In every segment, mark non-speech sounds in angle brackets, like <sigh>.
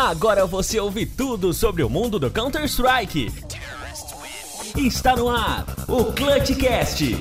Agora você ouve tudo sobre o mundo do Counter-Strike. Está no ar o ClutchCast.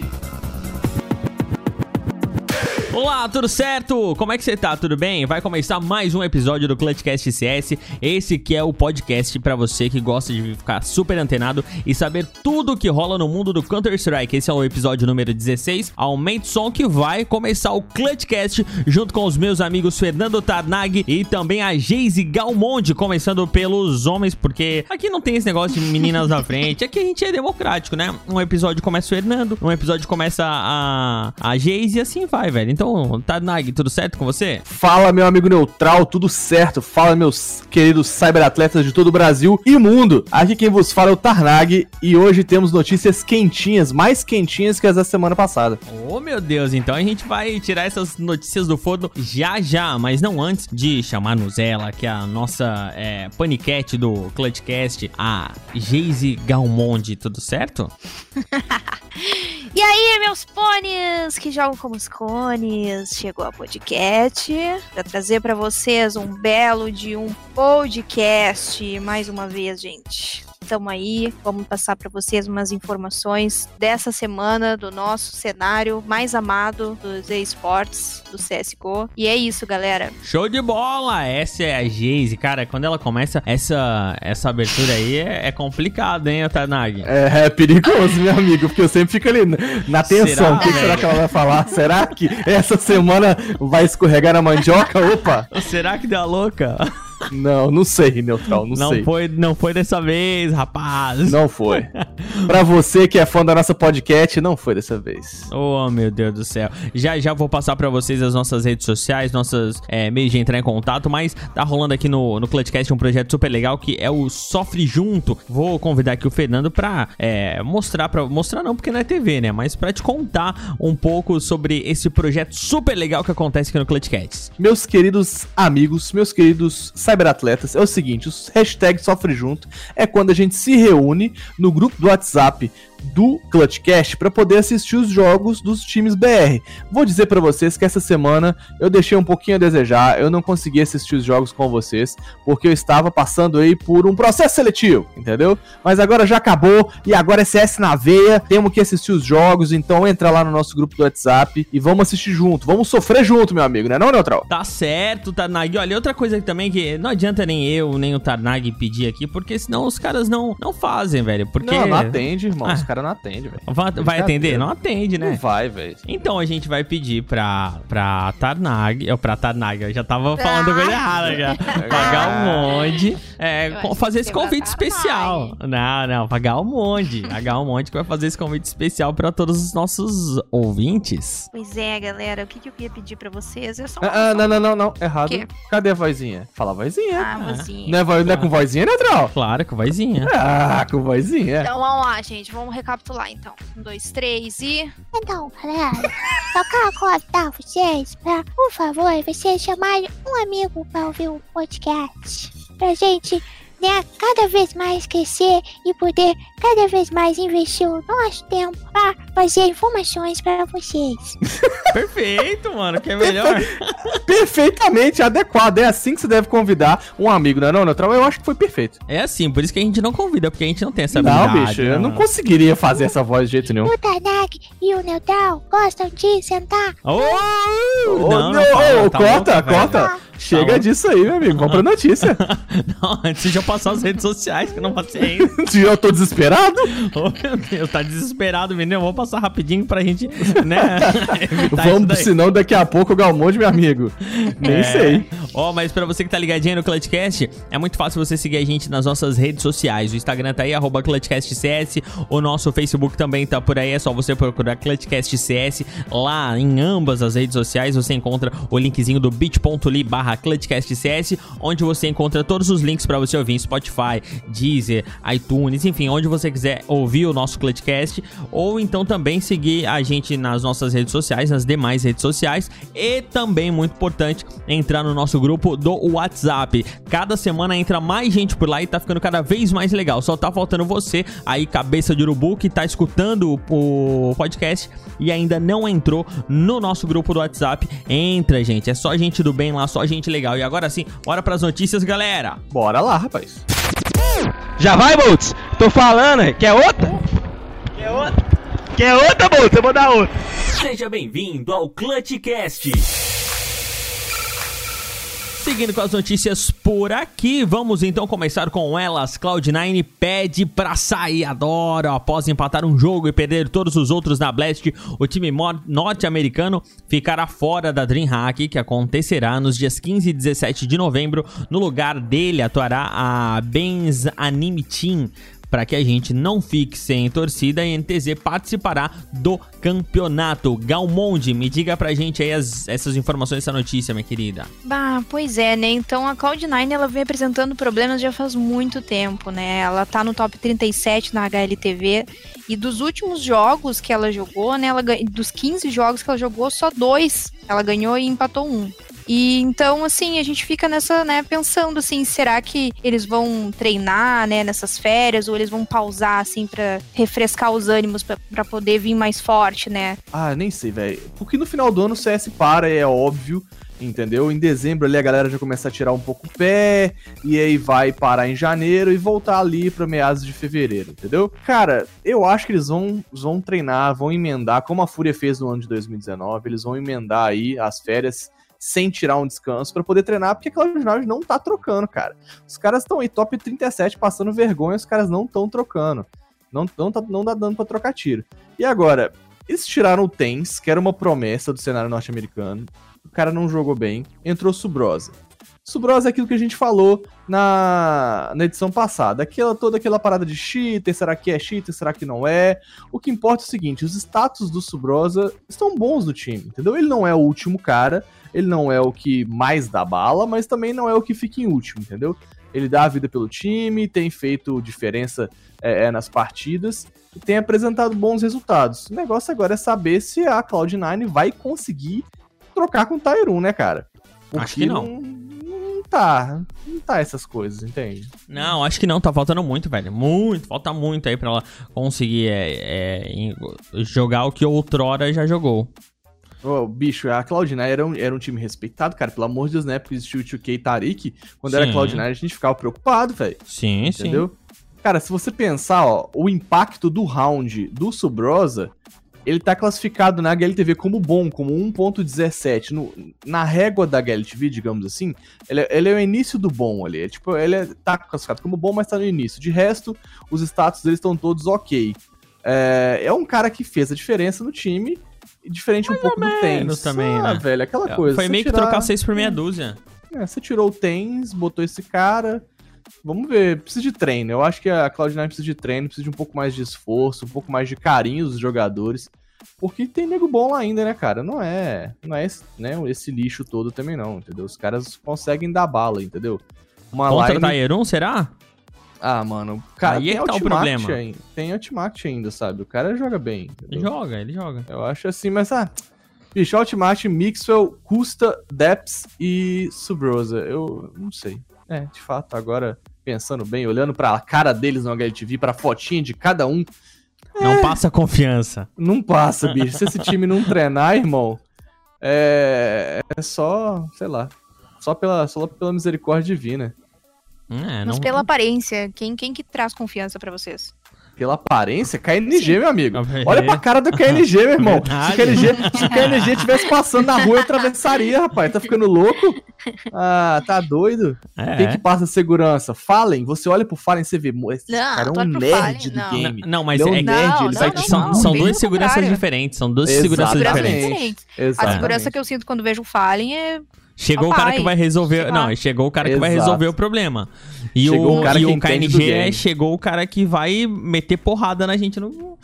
Olá, tudo certo? Como é que você tá? Tudo bem? Vai começar mais um episódio do Clutchcast CS. Esse que é o podcast para você que gosta de ficar super antenado e saber tudo o que rola no mundo do Counter-Strike. Esse é o episódio número 16. Aumente o som que vai começar o Clutchcast junto com os meus amigos Fernando Tarnag e também a Geise Galmonde, começando pelos homens, porque aqui não tem esse negócio de meninas na frente. Aqui a gente é democrático, né? Um episódio começa o Fernando, um episódio começa a, a Geise e assim vai, velho. Então então, Tanag, tudo certo com você? Fala, meu amigo neutral, tudo certo. Fala, meus queridos cyberatletas de todo o Brasil e mundo. Aqui quem vos fala é o Tarnag e hoje temos notícias quentinhas, mais quentinhas que as da semana passada. Oh, meu Deus, então a gente vai tirar essas notícias do forno já já, mas não antes de chamarmos ela, que é a nossa é, paniquete do Clutchcast, a Geise Galmonde, tudo certo? <laughs> e aí, meus pôneis que jogam como os cones? chegou a podcast para trazer para vocês um belo de um podcast mais uma vez, gente estamos aí. Vamos passar para vocês umas informações dessa semana do nosso cenário mais amado dos esportes, do CSGO. E é isso, galera. Show de bola! Essa é a Geise. Cara, quando ela começa essa, essa abertura aí, é, é complicado, hein, Tanag? É, é, perigoso, meu amigo, porque eu sempre fico ali na tensão. o que será que ela vai falar? Será que essa semana vai escorregar na mandioca? Opa! Será que deu a louca? Não, não sei, Neutral, não, não sei. Foi, não foi dessa vez, rapaz. Não foi. <laughs> pra você que é fã da nossa podcast, não foi dessa vez. Oh, meu Deus do céu. Já já vou passar para vocês as nossas redes sociais, nossos é, meios de entrar em contato, mas tá rolando aqui no, no Clutchcast um projeto super legal que é o Sofre Junto. Vou convidar aqui o Fernando pra é, mostrar, pra, mostrar não porque não é TV, né, mas pra te contar um pouco sobre esse projeto super legal que acontece aqui no Clutchcast. Meus queridos amigos, meus queridos cyberatletas é o seguinte: os hashtags sofre junto é quando a gente se reúne no grupo do WhatsApp do Clutchcast para poder assistir os jogos dos times BR. Vou dizer para vocês que essa semana eu deixei um pouquinho a desejar, eu não consegui assistir os jogos com vocês, porque eu estava passando aí por um processo seletivo, entendeu? Mas agora já acabou e agora é CS na veia, temos que assistir os jogos, então entra lá no nosso grupo do WhatsApp e vamos assistir junto, vamos sofrer junto, meu amigo, né não, Neutral? Tá certo, Tarnag. Olha, outra coisa também que não adianta nem eu, nem o Tarnag pedir aqui, porque senão os caras não, não fazem, velho, porque... Não, não atende, irmão. Ah cara não atende, velho. Vai, vai atender? Não atende, né? Não vai, velho. Então a gente vai pedir pra, pra Tarnag. Eu, pra Tarnag, eu já tava falando ah. coisa errada já. <laughs> pagar um monte. É, fazer esse convite especial. Não, não, pagar um monte. Pagar um monte que vai fazer esse convite especial pra todos os nossos ouvintes. Pois é, galera. O que, que eu ia pedir pra vocês? Eu só ah, ah, não, não, não, não. Errado. Cadê a vozinha? Fala a vozinha. Ah, vozinha. Não é, não é com vozinha, neutral? Claro, com vozinha. Ah, com vozinha. Então vamos lá, gente. Vamos recapitular então. Um, dois, três e. Então, galera, só quero convidar vocês pra, por favor, vocês chamarem um amigo pra ouvir o podcast. Pra gente né, cada vez mais crescer e poder cada vez mais investir o nosso tempo para fazer informações para vocês. <laughs> Perfeito, mano, que é melhor. Perfeitamente adequado. É assim que você deve convidar um amigo, não é não, Neutral? Eu acho que foi perfeito. É assim, por isso que a gente não convida, porque a gente não tem essa habilidade. Não, bicho, eu não conseguiria fazer essa voz de jeito nenhum. O Tanak e o Neutral gostam de sentar. Oh, oh não, não, não, não, oh, corta, corta. Chega tá disso aí, meu amigo. Vamos pra notícia. <laughs> não, antes de eu passar as redes sociais, que eu não passei ainda. <laughs> eu tô desesperado? oh, meu Deus, tá desesperado, menino. Vamos passar rapidinho pra gente, né? <laughs> Vamos, senão daqui a pouco o Galmonde, meu amigo. Nem é. sei. Ó, oh, mas pra você que tá ligadinho no Clutchcast, é muito fácil você seguir a gente nas nossas redes sociais. O Instagram tá aí, arroba ClutchCastCS. O nosso Facebook também tá por aí. É só você procurar ClutchCastCS. Lá em ambas as redes sociais você encontra o linkzinho do bit.ly barra barra ClutchCastCS, onde você encontra todos os links para você ouvir em Spotify, Deezer, iTunes, enfim, onde você quiser ouvir o nosso Clutchcast, ou então também seguir a gente nas nossas redes sociais, nas demais redes sociais, e também, muito importante, entrar no nosso grupo do WhatsApp. Cada semana entra mais gente por lá e tá ficando cada vez mais legal. Só tá faltando você aí, cabeça de urubu, que tá escutando o podcast e ainda não entrou no nosso grupo do WhatsApp. Entra, gente. É só gente do bem lá, só gente legal. E agora sim, bora pras notícias, galera. Bora lá, rapaz. Já vai, Boltz? Tô falando, quer outra? Quer outra? Quer outra, Boltz? Eu vou dar outra. Seja bem-vindo ao Clutchcast. Seguindo com as notícias por aqui, vamos então começar com elas. Cloud9 pede pra sair, adoro. Após empatar um jogo e perder todos os outros na Blast, o time norte-americano ficará fora da DreamHack, que acontecerá nos dias 15 e 17 de novembro. No lugar dele atuará a Benz Anime Team para que a gente não fique sem torcida, a NTZ participará do campeonato. Galmonde, me diga pra gente aí as, essas informações dessa notícia, minha querida. Bah, pois é, né? Então a Cloud9 ela vem apresentando problemas já faz muito tempo, né? Ela tá no top 37 na HLTV e dos últimos jogos que ela jogou, né? Ela, dos 15 jogos que ela jogou, só dois ela ganhou e empatou um. E então, assim, a gente fica nessa, né, pensando assim, será que eles vão treinar, né, nessas férias, ou eles vão pausar, assim, para refrescar os ânimos para poder vir mais forte, né? Ah, nem sei, velho. Porque no final do ano o CS para, é óbvio. Entendeu? Em dezembro ali a galera já começa a tirar um pouco o pé, e aí vai parar em janeiro e voltar ali para meados de fevereiro, entendeu? Cara, eu acho que eles vão, vão treinar, vão emendar, como a Fúria fez no ano de 2019, eles vão emendar aí as férias sem tirar um descanso para poder treinar, porque a Cloud9 não tá trocando, cara. Os caras estão aí top 37 passando vergonha, os caras não estão trocando. Não, não, tá, não dá dando pra trocar tiro. E agora, eles tiraram o Tens, que era uma promessa do cenário norte-americano. O cara não jogou bem. Entrou Subrosa. Subrosa é aquilo que a gente falou na, na edição passada. Aquela, toda aquela parada de cheater, será que é cheater, será que não é? O que importa é o seguinte, os status do Subrosa estão bons no time, entendeu? Ele não é o último cara, ele não é o que mais dá bala, mas também não é o que fica em último, entendeu? Ele dá a vida pelo time, tem feito diferença é, é, nas partidas e tem apresentado bons resultados. O negócio agora é saber se a Cloud9 vai conseguir trocar com o Tyroon, né, cara? Porque acho que não. não. Não tá, não tá essas coisas, entende? Não, acho que não, tá faltando muito, velho. Muito, falta muito aí pra ela conseguir é, é, jogar o que outrora já jogou. Oh, bicho, a Cloud9 era um, era um time respeitado, cara. Pelo amor de Deus, na época existiu o 2K e Tarik. Quando sim. era Cloud9, a gente ficava preocupado, velho. Sim, entendeu? sim. Entendeu? Cara, se você pensar, ó, o impacto do round do Subrosa, ele tá classificado na HLTV como bom, como 1.17. Na régua da HLTV, digamos assim, ele, é, ele, é o início do bom ali. É, tipo, ele é, tá classificado como bom, mas tá no início. De resto, os status deles estão todos ok. É, é um cara que fez a diferença no time diferente Mais um pouco do Tens. também, ah, né? velho, aquela é, coisa. Foi meio tirar... que trocar 6 por meia dúzia. É, você tirou o Tens, botou esse cara. Vamos ver, precisa de treino. Eu acho que a Cloud9 precisa de treino, precisa de um pouco mais de esforço, um pouco mais de carinho dos jogadores. Porque tem nego bom lá ainda, né, cara? Não é, não é esse, né, esse lixo todo também não, entendeu? Os caras conseguem dar bala, entendeu? Uma Contra line... Taeron, será? Ah, mano, cara, Aí é que tá o problema. Ainda, tem Ultimate ainda, sabe? O cara joga bem. Entendeu? Joga, ele joga. Eu acho assim, mas ah, bicho, Ultimate, Mixwell, Custa, Deps e Subrosa. Eu não sei. É, de fato, agora pensando bem, olhando pra cara deles no HLTV, pra fotinha de cada um. Não é, passa confiança. Não passa, bicho. Se esse time não treinar, irmão, é, é só, sei lá, só pela, só pela misericórdia divina. É, Mas pela aparência, quem, quem que traz confiança para vocês? Pela aparência, KNG, Sim. meu amigo. Olha pra cara do KNG, meu irmão. Se o KNG, se o KNG tivesse passando na rua, eu atravessaria, rapaz. Tá ficando louco? Ah, tá doido? É. Quem que passa segurança? Fallen, você olha pro Fallen e você vê, esse não, cara é um nerd Fallen, do não. game. Não, mas ele é, um é nerd, ele vai... são, são duas seguranças diferentes, são duas seguranças diferentes. Exatamente. A segurança que eu sinto quando vejo o Fallen é Chegou Papai. o cara que vai resolver. Não, chegou o cara Exato. que vai resolver o problema. E chegou o, cara e o KNG é, chegou o cara que vai meter porrada na gente. No,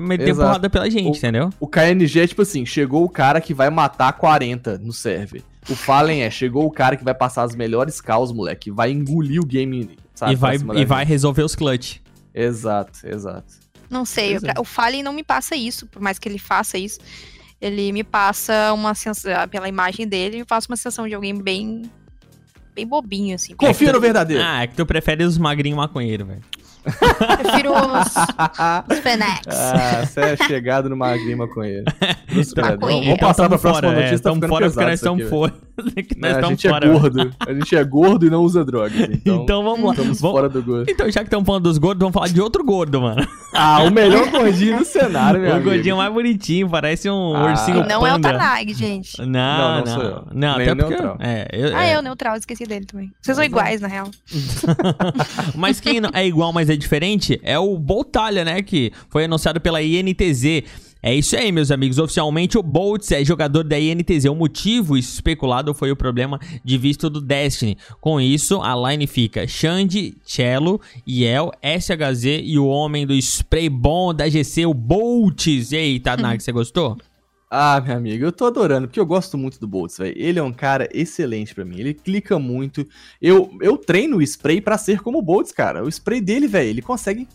meter Exato. porrada pela gente, o, entendeu? O KNG é tipo assim: chegou o cara que vai matar 40 no server. O Fallen é: chegou o cara que vai passar as melhores calls, moleque. Vai engolir o game. Sabe, e vai, e vai resolver os clutch. Exato, exato. Não sei, é. o Fallen não me passa isso, por mais que ele faça isso ele me passa uma sensação, pela imagem dele, me passa uma sensação de alguém bem bem bobinho, assim. Confia no verdadeiro. Ah, é que tu prefere os magrinhos maconheiros, velho. Prefiro os, os Fenex. Ah, você é chegado no magrinho maconheiro. Cruz Então, maconheiro. Vamos passar pra próxima fora, notícia, é, tá tamo ficando fora porque <laughs> nós estamos fora. Né, a gente é fora. velho. gordo. A gente é gordo e não usa drogas. Então, Então vamos lá. estamos Vamos- fora do gordo. Então, já que estamos falando dos gordos, vamos falar de outro gordo, mano. Ah, o melhor gordinho do cenário, meu <laughs> o amigo. gordinho mais bonitinho, parece um Ah. ursinho E não é o panda. Tanag, gente. Não, Não, não, não sou eu. Não, até o porque... neutral. Ah, É, eu, é. é o neutral, esqueci dele também. Vocês são iguais, na real. <laughs> Mas quem não- é igual, mas é diferente, é o Boltalha, né? Que foi anunciado pela INTZ. É isso aí, meus amigos. Oficialmente, o Boltz é jogador da INTZ. O motivo especulado foi o problema de visto do Destiny. Com isso, a line fica Xande, Cello, Yel, SHZ e o homem do spray bom da GC, o Boltz. E aí, Tanag, você gostou? Ah, meu amigo, eu tô adorando, porque eu gosto muito do Boltz, velho. Ele é um cara excelente pra mim. Ele clica muito. Eu, eu treino o spray pra ser como o Boltz, cara. O spray dele, velho, ele consegue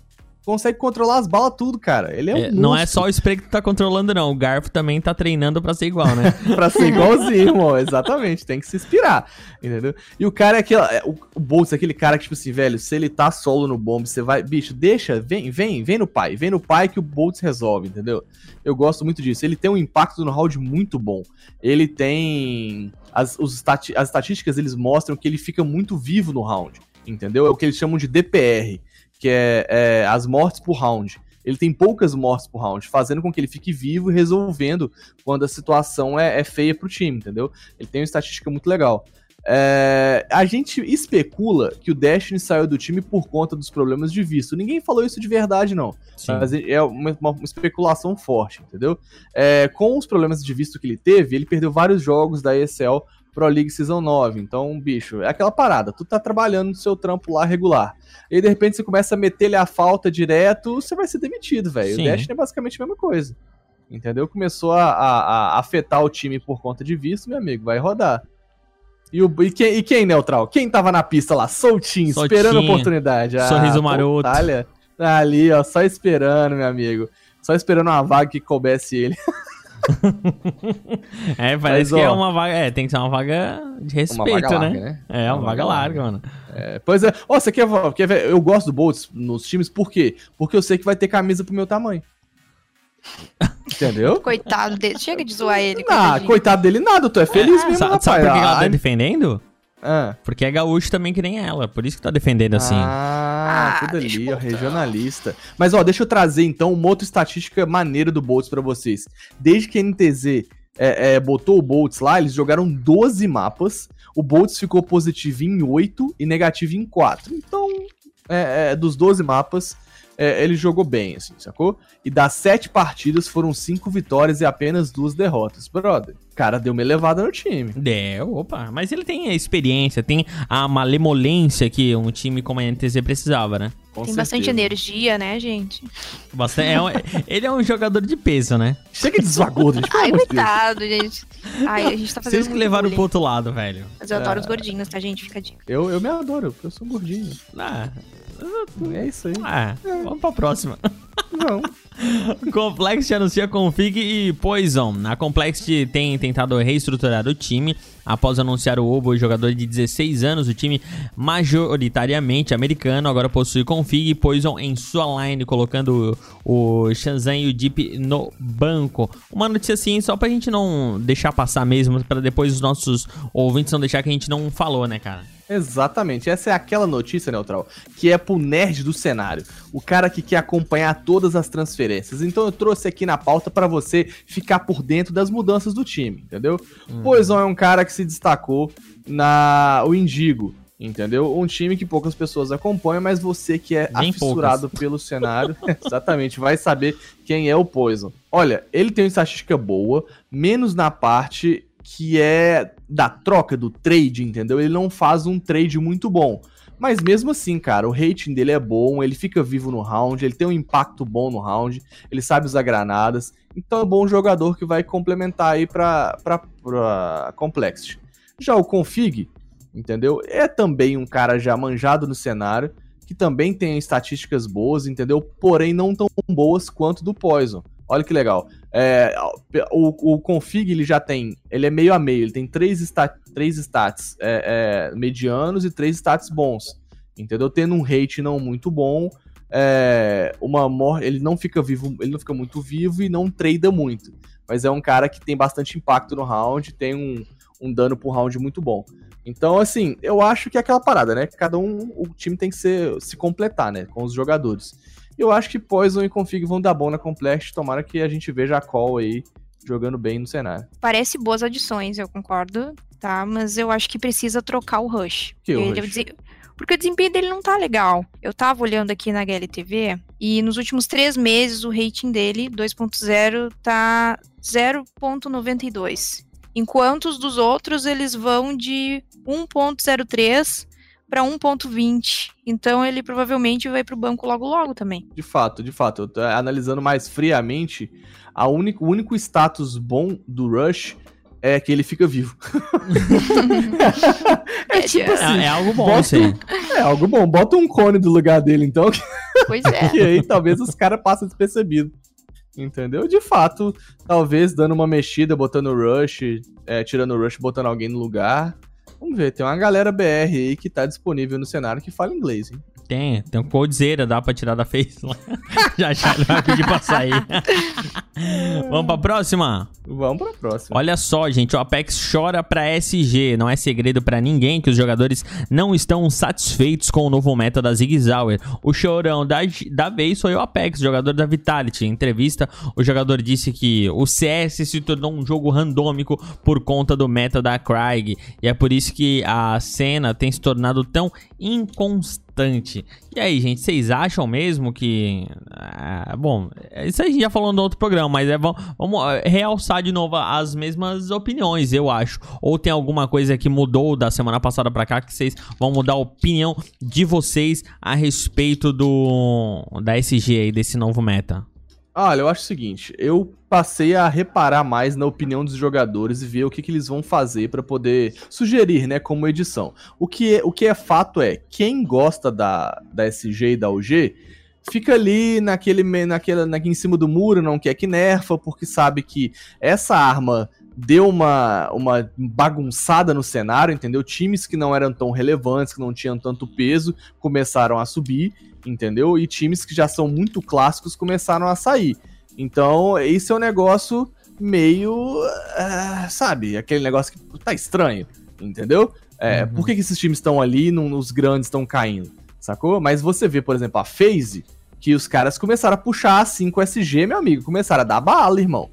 consegue controlar as balas tudo, cara. Ele é um É, não é só o spray que tá controlando, não. O Garfo também tá treinando pra ser igual, né? <laughs> pra ser igualzinho, irmão. Exatamente, tem que se inspirar, entendeu? E o cara é aquele. é, O, Boltz é aquele cara que, tipo assim, velho, se ele tá solo no bomb, você vai. Bicho, deixa, vem, vem, vem no pai. Vem no pai que o Boltz resolve, entendeu? Eu gosto muito disso. Ele tem um impacto no round muito bom. Ele tem. As, os as estatísticas eles mostram que ele fica muito vivo no round, entendeu? É o que eles chamam de DPR, que é, é as mortes por round. Ele tem poucas mortes por round, fazendo com que ele fique vivo e resolvendo quando a situação é, é feia pro time, entendeu? Ele tem uma estatística muito legal. É, a gente especula que o Destiny saiu do time por conta dos problemas de visto. Ninguém falou isso de verdade, não. Sim. Mas é uma, uma especulação forte, entendeu? É, com os problemas de visto que ele teve, ele perdeu vários jogos da ESL Pro League Season 9. Então, bicho, é aquela parada. Tu tá trabalhando no seu trampo lá regular. E aí, de repente, você começa a meter-lhe a falta direto, você vai ser demitido, velho. O. Destiny é basicamente a mesma coisa. Entendeu? Começou a, a- a afetar o time por conta de visto, meu amigo, vai rodar. E, o, e, quem, e quem, Neutral? Quem tava na pista lá, soltinho, Soltinho. esperando a oportunidade? Sorriso maroto. Tá ali, ó, só esperando, meu amigo. Só esperando uma vaga que coubesse ele. <laughs> <laughs> É, parece Mas, que é uma vaga. É, tem que ser uma vaga de respeito, uma vaga né? larga, né? É, uma, vaga larga, mano. É, pois é. Ó, você quer, quer ver? Eu gosto do Boltz nos times, por quê? Porque eu sei que vai ter camisa pro meu tamanho. <laughs> Entendeu? Coitado dele. Chega de zoar ele. Ah, coitado dele nada, tu é feliz mesmo, Sa- rapaz. sabe por que ela tá defendendo? ah. Porque é gaúcho também que nem ela. Por isso que tá defendendo assim. Ah, Ah, tudo ali, ó, regionalista. Mas ó, deixa eu trazer então uma outra estatística maneira do Boltz pra vocês. Desde que a NTZ é, é, botou o Boltz lá, eles jogaram 12 mapas. O Boltz ficou positivo em 8 e negativo em 4. Então, é, é, dos 12 mapas, é, ele jogou bem, assim, sacou? E das 7 partidas foram 5 vitórias e apenas 2 derrotas. Brother, cara deu uma elevada no time. Deu, opa. Mas ele tem a experiência, tem a malemolência que um time como a NTZ precisava, né? Com Tem bastante certeza. energia, né, gente? Bastante, é um- <laughs> ele é um jogador de peso, né? Chega de gordo, gente, Ai, coitado, gente. Ai, a gente tá fazendo Vocês que levaram bullying. pro outro lado, velho. Mas eu adoro os Ah. gordinhos, tá, gente? Fica a dica. Eu, eu me adoro, eu sou gordinho. Ah, É isso aí. ah, vamos pra próxima. Não. Complexity anuncia Config e Poison. A Complexity tem tentado reestruturar o time após anunciar o Obo, jogador de 16 anos. O time majoritariamente americano agora possui Config e Poison em sua line, colocando o, Shazam e o Deep no banco. Uma notícia assim, só pra gente não deixar passar mesmo, pra depois os nossos ouvintes não deixar que a gente não falou, né, cara? Exatamente, essa é aquela notícia, Neutral, que é pro nerd do cenário, o cara que quer acompanhar todas as transferências. Então eu trouxe aqui na pauta pra você ficar por dentro das mudanças do time, entendeu? Poison é um cara que se destacou na o Indigo, entendeu? Um time que poucas pessoas acompanham, mas você que é Bem afissurado pelo cenário, <laughs> exatamente, vai saber quem é o Poison. Olha, ele tem uma estatística boa, menos na parte que é da troca do trade, entendeu? Ele não faz um trade muito bom. Mas mesmo assim, cara, o rating dele é bom, ele fica vivo no round, ele tem um impacto bom no round, ele sabe usar granadas. Então é bom jogador que vai complementar aí pra, pra Complexity. Já o Config, entendeu? É também um cara já manjado no cenário, que também tem estatísticas boas, entendeu? Porém não tão boas quanto do Poison. Olha que legal. É, o, o config ele já tem, ele é meio a meio, ele tem três, esta- três stats é, é, medianos e três stats bons. Entendeu? Tendo um rate não muito bom, é, uma mor ele não fica vivo, ele não fica muito vivo e não trada muito. Mas é um cara que tem bastante impacto no round, tem um, um dano por round muito bom. Então, assim, eu acho que é aquela parada, né? Cada um, o time tem que ser, se completar, né? Com os jogadores. Eu acho que Poison e Config vão dar bom na Complex. Tomara que a gente veja a Call aí jogando bem no cenário. Parece boas adições, eu concordo, tá? Mas eu acho que precisa trocar o Rush. Que o Rush? Porque o desempenho dele não tá legal. Eu tava olhando aqui na HLTV e nos últimos três meses o rating dele, 2.0, tá 0.92. Enquanto os dos outros eles vão de 1.03 para 1.20. Então ele provavelmente vai pro banco logo logo também. De fato, de fato. Tô analisando mais friamente, a único, o único status bom do Rush é que ele fica vivo. <laughs> é tipo assim, É, é algo bom bota um- é algo bom. Bota um cone do lugar dele, então, Pois <laughs> é. que aí talvez os caras passem despercebido. Entendeu? De fato, talvez dando uma mexida, botando o Rush, é, tirando o Rush, botando alguém no lugar. Vamos ver, tem uma galera BR aí que tá disponível no cenário que fala inglês, hein? Tem, tem um Coldzera, dá pra tirar da face lá. <laughs> já já ele vai pedir pra sair. <laughs> Vamos pra próxima? Vamos pra próxima. Olha só, gente, o Apex chora pra SG. Não é segredo pra ninguém que os jogadores não estão satisfeitos com o novo meta da Zig Zauer. O chorão da, da vez foi o Apex, jogador da Vitality. Em entrevista, o jogador disse que o CS se tornou um jogo randômico por conta do meta da Craig. E é por isso que a cena tem se tornado tão inconstante. E aí, gente, vocês acham mesmo que. ah, bom, isso a gente já falou no outro programa, mas é bom, vamos ah, realçar de novo as mesmas opiniões, eu acho. Ou tem alguma coisa que mudou da semana passada pra cá que vocês vão mudar a opinião de vocês a respeito do da SG aí, desse novo meta? Olha, eu acho o seguinte, eu passei a reparar mais na opinião dos jogadores e ver o que, que eles vão fazer pra poder sugerir, né, como edição. O que, é, o que é fato é, quem gosta da, da SG e da UG, fica ali naquele, naquela, naquele em cima do muro, não quer que nerfa, porque sabe que essa arma deu uma, uma bagunçada no cenário, entendeu? Times que não eram tão relevantes, que não tinham tanto peso, começaram a subir, entendeu? E times que já são muito clássicos começaram a sair. Então, esse é um negócio meio. ah, sabe? Aquele negócio que tá estranho, entendeu? É, Uhum. Por que, que esses times estão ali, não, os grandes estão caindo? Sacou? Mas você vê, por exemplo, a FaZe, que os caras começaram a puxar assim com SG, meu amigo, começaram a dar bala, irmão.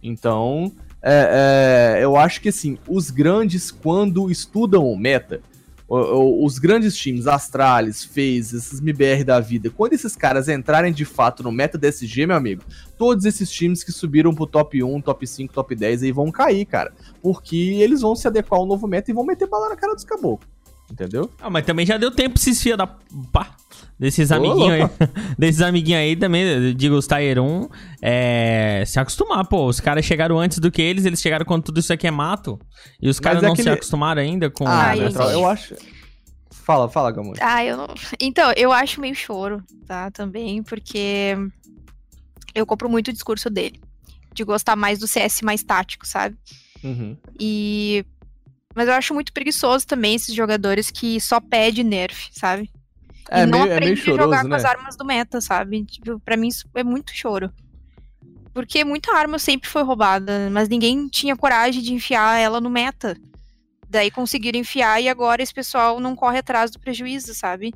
Então, é, é, eu acho que assim, os grandes, quando estudam o meta, os grandes times, Astralis, FaZe, esses MBR da vida, quando esses caras entrarem de fato no meta DSG, meu amigo, todos esses times que subiram pro top 1, top 5, top 10 aí vão cair, cara. Porque eles vão se adequar ao novo meta e vão meter bala na cara dos caboclos. Entendeu? Ah, mas também já deu tempo pra esses fia da. Pá, desses amiguinhos aí. <laughs> desses amiguinhos aí também, digo, os Tier 1, é, se acostumar, pô. Os caras chegaram antes do que eles, eles chegaram quando tudo isso aqui é mato. E os caras é não se aquele- acostumaram ainda com. Ah, gente. eu acho. Fala, fala, Gamon. Ah, eu não. Então, eu acho meio choro, tá? Também, porque eu compro muito o discurso dele. De gostar mais do CS mais tático, sabe? Uhum. E. Mas eu acho muito preguiçoso também esses jogadores que só pede nerf, sabe? É e não meio, é meio aprende a jogar choroso, com né? as armas do meta, sabe? Tipo, pra mim isso é muito choro. Porque muita arma sempre foi roubada, mas ninguém tinha coragem de enfiar ela no meta. Daí conseguiram enfiar e agora esse pessoal não corre atrás do prejuízo, sabe?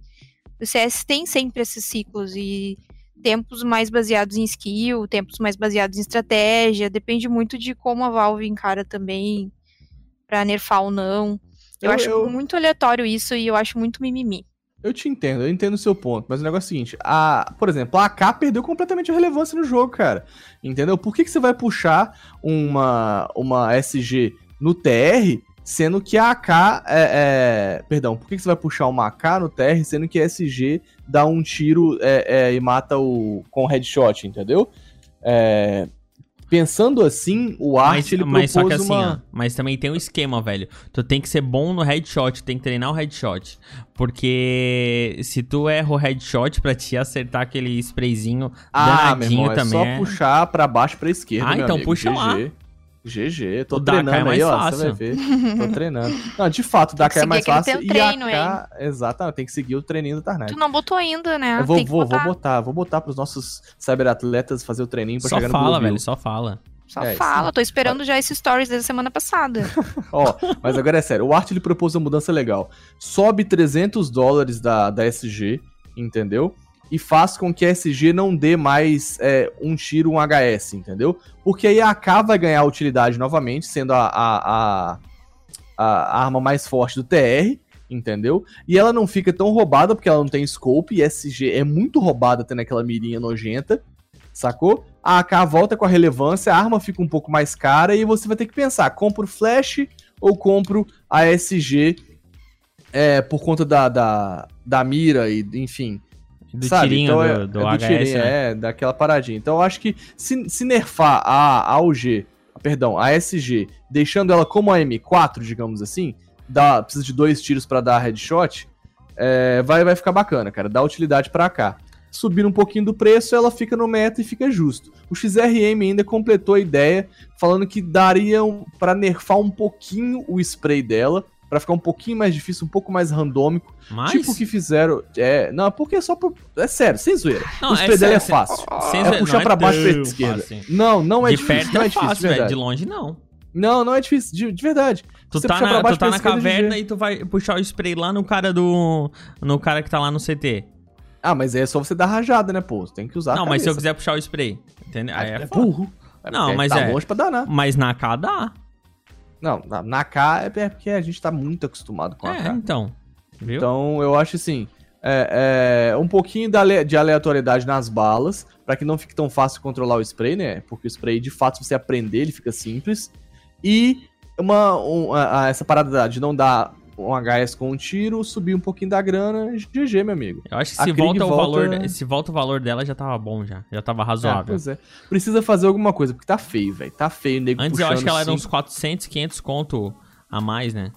O CS tem sempre esses ciclos e tempos mais baseados em skill, tempos mais baseados em estratégia, depende muito de como a Valve encara também pra nerfar ou não. Eu, Eu- acho eu- muito aleatório isso e eu acho muito mimimi. Eu te entendo, eu entendo o seu ponto, mas o negócio é o seguinte, a, por exemplo, a AK perdeu completamente a relevância no jogo, cara. Entendeu? Por que, que você vai puxar uma, uma SG no TR, sendo que a AK é, é- Perdão, por que, que você vai puxar uma AK no TR, sendo que a SG dá um tiro é, é, e mata o com headshot, entendeu? É, Pensando assim, o Art Mas, ele mas propôs só que assim, uma... ó, mas também tem um esquema, velho. Tu tem que ser bom no headshot, tem que treinar o headshot. Porque se tu erra o headshot pra te acertar aquele sprayzinho Ah, danadinho irmão, é também. só é- puxar pra baixo pra esquerda, Ah, então amigo, puxa GG. lá. GG, tô O Daka é treinando mais aí, ó, fácil. você vai ver. <laughs> Tô treinando. Não, de fato, o Daka é mais fácil teu e treino, a K, exatamente, tem que seguir o treininho do Tarnak. Tu não botou ainda, né? Eu vou, Tem que vou, vou botar. botar, vou botar pros nossos cyberatletas fazer o treininho pra Só chegar no fala, Blue velho, só fala. Só É, fala, tô esperando já esses stories desde a semana passada. <laughs> Ó, mas agora é sério, o Art ele propôs uma mudança legal. Sobe 300 dólares da, da SG, entendeu? E faz com que a SG não dê mais é, um tiro, um HS, entendeu? Porque aí a AK vai ganhar utilidade novamente, sendo a, a, a, a arma mais forte do TR, entendeu? E ela não fica tão roubada porque ela não tem scope, e SG é muito roubada tendo aquela mirinha nojenta, sacou? A AK volta com a relevância, a arma fica um pouco mais cara e você vai ter que pensar, compro flash ou compro a SG é, por conta da, da, da mira e enfim. Do sabe? tirinho Então do, é, do é HS, tirinho, né? é, daquela paradinha. Então eu acho que se, se nerfar a, a UG, perdão, a SG, deixando ela como a M4, digamos assim, dá, precisa de dois tiros pra dar headshot, é, vai, vai ficar bacana, cara. Dá utilidade pra cá. Subindo um pouquinho do preço, ela fica no meta e fica justo. O XRM ainda completou a ideia, falando que daria para nerfar um pouquinho o spray dela, pra ficar um pouquinho mais difícil, um pouco mais randômico. Mas... Tipo o que fizeram. É, não, porque é só por. É sério, sem zoeira. Não, o é sério, fácil. sem É zoeira, puxar não é pra baixo pra tão esquerda. fácil. Não, não é de difícil. perto não é é difícil, fácil, velho. De longe, não. Não, não é difícil, de, de verdade. Tu Você tá, puxar na, pra baixo, tu tá pra na caverna e tu vai puxar o spray lá no cara do. No cara que tá lá no CT. Ah, mas aí é só você dar rajada, né, pô? Você tem que usar não, a mas se eu quiser puxar o spray. Entendeu? Aí Ah, é é foda. burro. É Não, mas tá é. longe pra danar. Mas na K dá. Não, na, na K é é porque a gente tá muito acostumado com a É, K. então. Viu? Então eu acho assim. É, é, um pouquinho de aleatoriedade nas balas, pra que não fique tão fácil controlar o spray, né? Porque o spray, de fato, se você aprender, ele fica simples. E uma, um- a- a- essa parada de não dar um HS com um tiro, subir um pouquinho da grana, GG, meu amigo. Eu acho que a se Krieg volta, o volta- valor, de- se volta o valor dela já tava bom já. Já tava É, razoável. pois é. Precisa fazer alguma coisa, porque tá feio, velho. Tá feio, nego Antes eu acho que ela era uns cinco- 400, 500 conto a mais, né?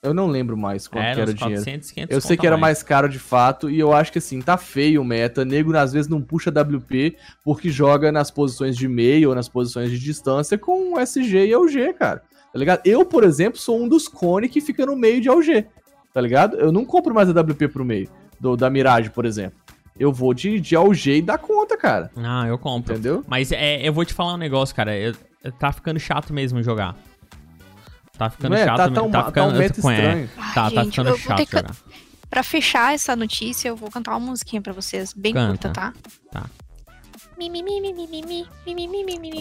Eu não lembro mais quanto Era era o uns dinheiro. 400, 500 Eu sei que era mais. mais caro de fato, e eu acho que assim, tá feio o meta. Nego às vezes não puxa WP porque joga nas posições de meio ou nas posições de distância com o SG e LG, cara. Tá ligado? Eu, por exemplo, sou um dos cone que fica no meio de LG. Tá ligado? Eu não compro mais a WP pro meio, do, da Mirage, por exemplo. Eu vou de, de LG e dá conta, cara. Ah, eu compro. Entendeu? Mas é, eu vou te falar um negócio, cara. eu- eu- tá ficando chato mesmo jogar. Tá ficando é? chato Tá, mesmo. tá, um, tá tá ficando. um meta com- é, estranho. Ai, tá, tá gente, ficando eu vou chato que- jogar. Pra fechar essa notícia, eu vou cantar uma musiquinha pra vocês, bem Canta. curta, tá? Mi,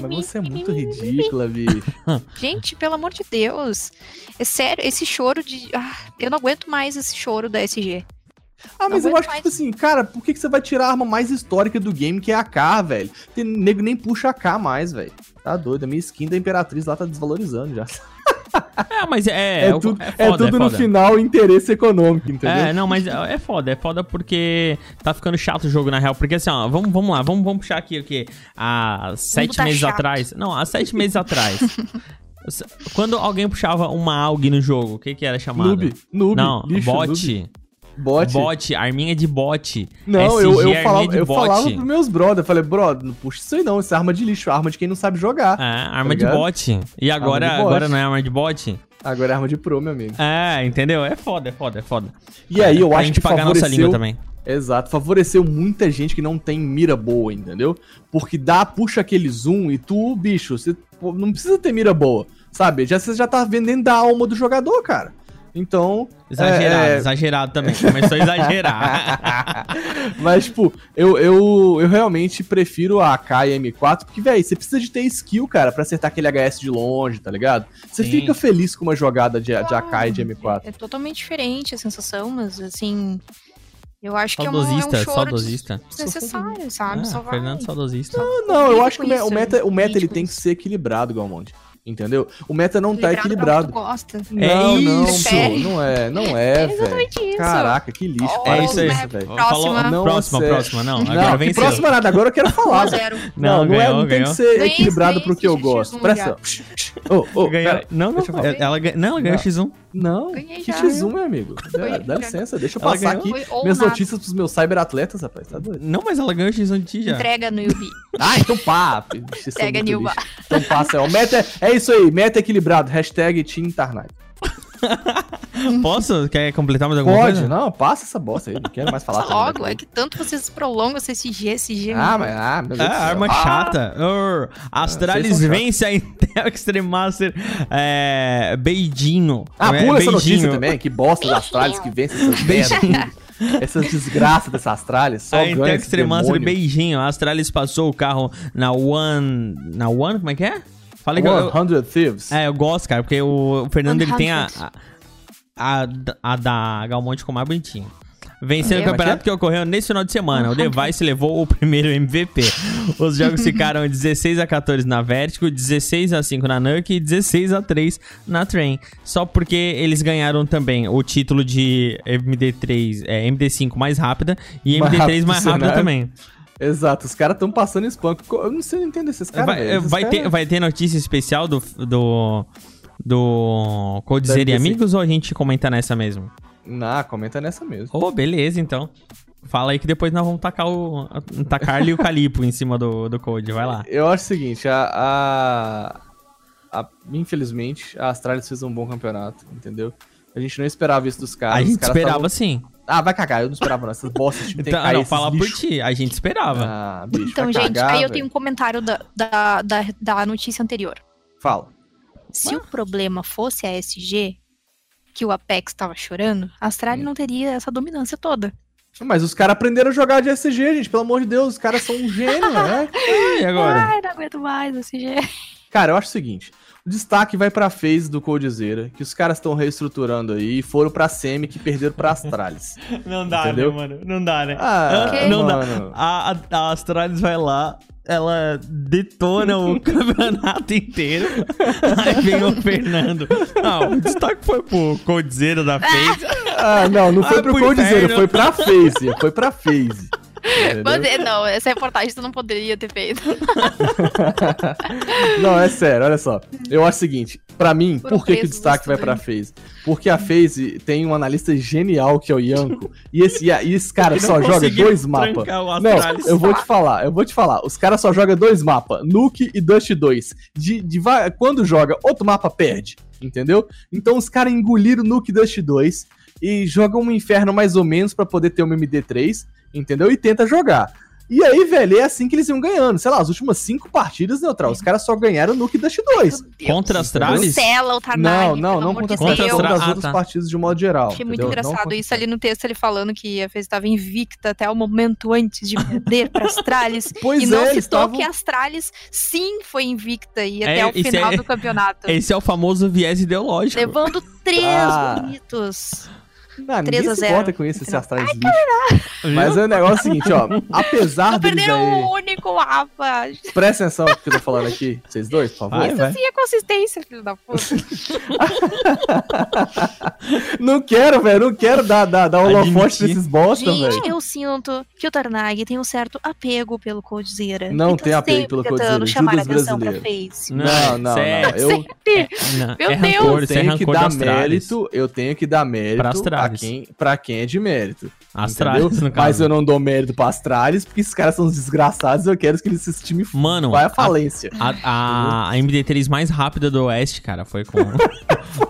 Mas você é muito ridícula, bicho. Gente, pelo amor de Deus. É sério, esse choro de. Ah, eu não aguento mais esse choro da SG. Ah, mas eu acho que, tipo assim, cara, por que, que você vai tirar a arma mais histórica do game, que é a K, velho? Tem nego nem puxa a K mais, velho. Tá doido, a minha skin da Imperatriz lá tá desvalorizando já. É, mas é. É, é é foda, tudo no foda. final interesse econômico, entendeu? É, não, mas é é foda, é foda porque tá ficando chato o jogo, na real. Porque assim, ó, vamos, vamos lá, vamos, vamos puxar aqui o quê? Há sete tá meses chato. atrás. Não, há sete meses atrás. <laughs> Quando alguém puxava uma AUG no jogo, o que que era chamado? Noob, noob, Não, lixo, bot. noob. Bot. Bot, arminha de bot. Não, SG, eu, eu, falava, de eu bot. falava pros meus brother, eu falei, brother, não puxa isso aí não, isso é arma de lixo, arma de quem não sabe jogar. É, arma de ligado? bot. E agora, de bot. agora não é arma de bot? Agora é arma de pro, meu amigo. É, entendeu? É foda, é foda, é foda. E aí eu Pra acho gente que pagar nossa favoreceu... língua também. Exato, favoreceu muita gente que não tem mira boa, entendeu? Porque dá, puxa aquele zoom e tu, bicho, você não precisa ter mira boa, sabe? Já, você já tá vendendo da alma do jogador, cara. Então. Exagerado, é, é, exagerado também. Começou a exagerar. <laughs> Mas, tipo, eu, eu, eu realmente prefiro a AK e a M4, porque, velho, você precisa de ter skill, cara, pra acertar aquele HS de longe, tá ligado? Você Sim. fica feliz com uma jogada de, de AK e de M4. É totalmente diferente a sensação, mas assim. Eu acho que é um, é um saudosista, choro saudosista. desnecessário, sabe? Ah. Fernando saudosista. Não, eu Fica acho que o isso, meta, o meta ele tem que ser equilibrado, Galmonte. Entendeu? O meta não tá Equilibrado gosta. Não, não, isso. pô, não é, não é, É velho. exatamente isso. Caraca, que lixo. Oh, É isso aí. né? velho. Próxima. Não, próxima, sério. próxima, não. Não, Agora que venceu. próxima nada, agora eu quero falar. 1 velho. zero. Não, não, é, ganhou, não tem ganhou. que ser Ganhei, equilibrado ganhei, pro que eu X1 gosto. Presta Ô, ô, Ganhou. Não, não, Deixa eu falar. ela, não, ela ganhou Não. X1. Não, Ganhei que já. X1, meu amigo. Dá, Ganhei, dá licença, deixa eu Ela passar ganhou. aqui minhas nada. notícias pros meus cyberatletas, rapaz. Tá doido? Não, mas ela ganhou X1 de ti já. Entrega no Yubi. Ah, então pá. Pega, muito Nilba. Então passa. ó. O meta é, isso aí, meta equilibrado, hashtag Team Tarnag. <laughs> Posso? Quer completar mais alguma Pode, coisa? não, passa essa bosta aí, não quero mais falar. <laughs> Fala logo, é que tanto vocês prolongam esse SG, SG. Ah, mas, ah, meu Deus Ah, céu. arma chata. Ur, Astralis são vence a Intel <laughs> Extreme Master é, Beijinho. Ah, É, pula essa notícia Beijinho. também, que bosta das Astralis que vence essas. Essas desgraças dessas Astralis, só A ganha Intel Extreme Master. Beijinho. A Astralis passou o carro na One... Na One? Como é que é? Falei que eu... eu- 100 Thieves. É, eu gosto, cara, porque o, o Fernando ele tem a, 100. a, a, a da Galmonte com mais bonitinho. Venceu o Como é campeonato que ocorreu nesse final de semana. O Device levou o primeiro MVP. Os jogos <laughs> ficaram 16 a 14 na Vertigo, 16 a 5 na Nuke e 16 a 3 na Train. Só porque eles ganharam também o título de MD3, é, MD5 mais rápida e Mais MD3 rápido mais do rápida também. Exato, os caras estão passando spam. Eu não sei, não entendo esses caras. vai, velho. Esses vai, ter, vai ter notícia especial do, do, do Codizer e. Amigos ou a gente comenta nessa mesmo? Não, comenta nessa mesmo. Ô, beleza, então. Fala aí que depois nós vamos tacar o. Tacar e o Calipo em cima do, do Code. Vai lá. Eu acho o seguinte, a, a, a- Infelizmente, a Astralis fez um bom campeonato, entendeu? A gente não esperava isso dos caras. a gente esperava tavam- sim. Ah, vai cagar, eu não esperava não. Essas bostas, tem que <laughs> Então, cair, não, fala por ti. A gente esperava. Ah, bicho, Então, gente, cagar, aí eu velho. tenho um comentário da, da, da, da notícia anterior. Fala. Se o problema fosse a SG, que o Apex tava chorando, a Astralis não teria essa dominância toda. Mas os caras aprenderam a jogar de SG, gente. Pelo amor de Deus, os caras são um gênio, né? <laughs> e agora? Ai, não aguento mais a SG. Cara, eu acho o seguinte. O destaque vai pra phase do Coldzera, que os caras estão reestruturando aí e foram pra Semi que perderam pra Astralis. <laughs> Não dá, Entendeu? né, mano? Não dá, né? Ah. Não dá. mano. A, a, a Astralis vai lá, ela detona o <laughs> campeonato inteiro. Aí vem o Fernando. Não, o destaque foi pro Codzeira da <laughs> FaZe. Ah, não, não foi Ah, pro Coldzera, foi pra phase. Foi pra phase. Mas, é, não, essa reportagem tu não poderia ter feito. <laughs> Não, é sério, olha só. Eu acho o seguinte, pra mim, Foram por que, que o destaque vai pra FaZe? Porque a FaZe tem um analista genial que é o Yanko, e esse, e esse cara só joga dois mapas. Não, eu vou te falar, eu vou te falar. Os caras só jogam dois mapas, Nuke e Dust 2. De, de, quando joga outro mapa, perde, entendeu? Então os caras engoliram Nuke e Dust 2 e jogam um inferno mais ou menos pra poder ter uma MD3, entendeu? E tenta jogar. E aí, velho, é assim que eles iam ganhando. Sei lá, as últimas cinco partidas, Neutral, os caras só ganharam Nuke e Dust 2. Contra as Astralis? Cancela o Não, não, não contra de as Contra as contra as Ah, outras tá. partidas de modo geral. Achei muito entendeu? Não engraçado contra- isso ali no texto, ele falando que a FaZe estava invicta até o momento antes de perder para Astralis. <laughs> Pois e não é, eles citou estavam... que a Astralis sim foi invicta e É, até o isso final é- do campeonato. <laughs> Esse é o famoso viés ideológico. Levando três Ah. bonitos. Ah, 3 ninguém a se 0 importa com isso, final. Astralis lixo. Mas é o negócio é o seguinte, ó. <laughs> Apesar Não deles perderam aí... o único mapa. <laughs> Presta atenção no que eu tô falando aqui, vocês dois, por favor. Vai, Isso vai. sim é consistência, filho da puta. <laughs> Não quero, velho, não quero dar, dar, dar holofote pra Admitir. esses bosta, Gente, velho. eu sinto que o Tarnag tem um certo apego pelo Coldzera. Não Então tem apego pelo tentando Coldzera, chamar a atenção pra. Face. Não, não, Sério? não. Eu, É, não, Meu é Deus. rancor, eu é tenho que dar mérito, eu tenho que dar mérito Pra a Astralis. quem, pra quem é de mérito. Astralis, no caso. Mas eu não dou mérito pra Astralis, porque esses caras são desgraçados e eu quero que esse time Mano, vai à a- falência. A, a, a MD3 mais rápida do Oeste, cara, foi com. <laughs>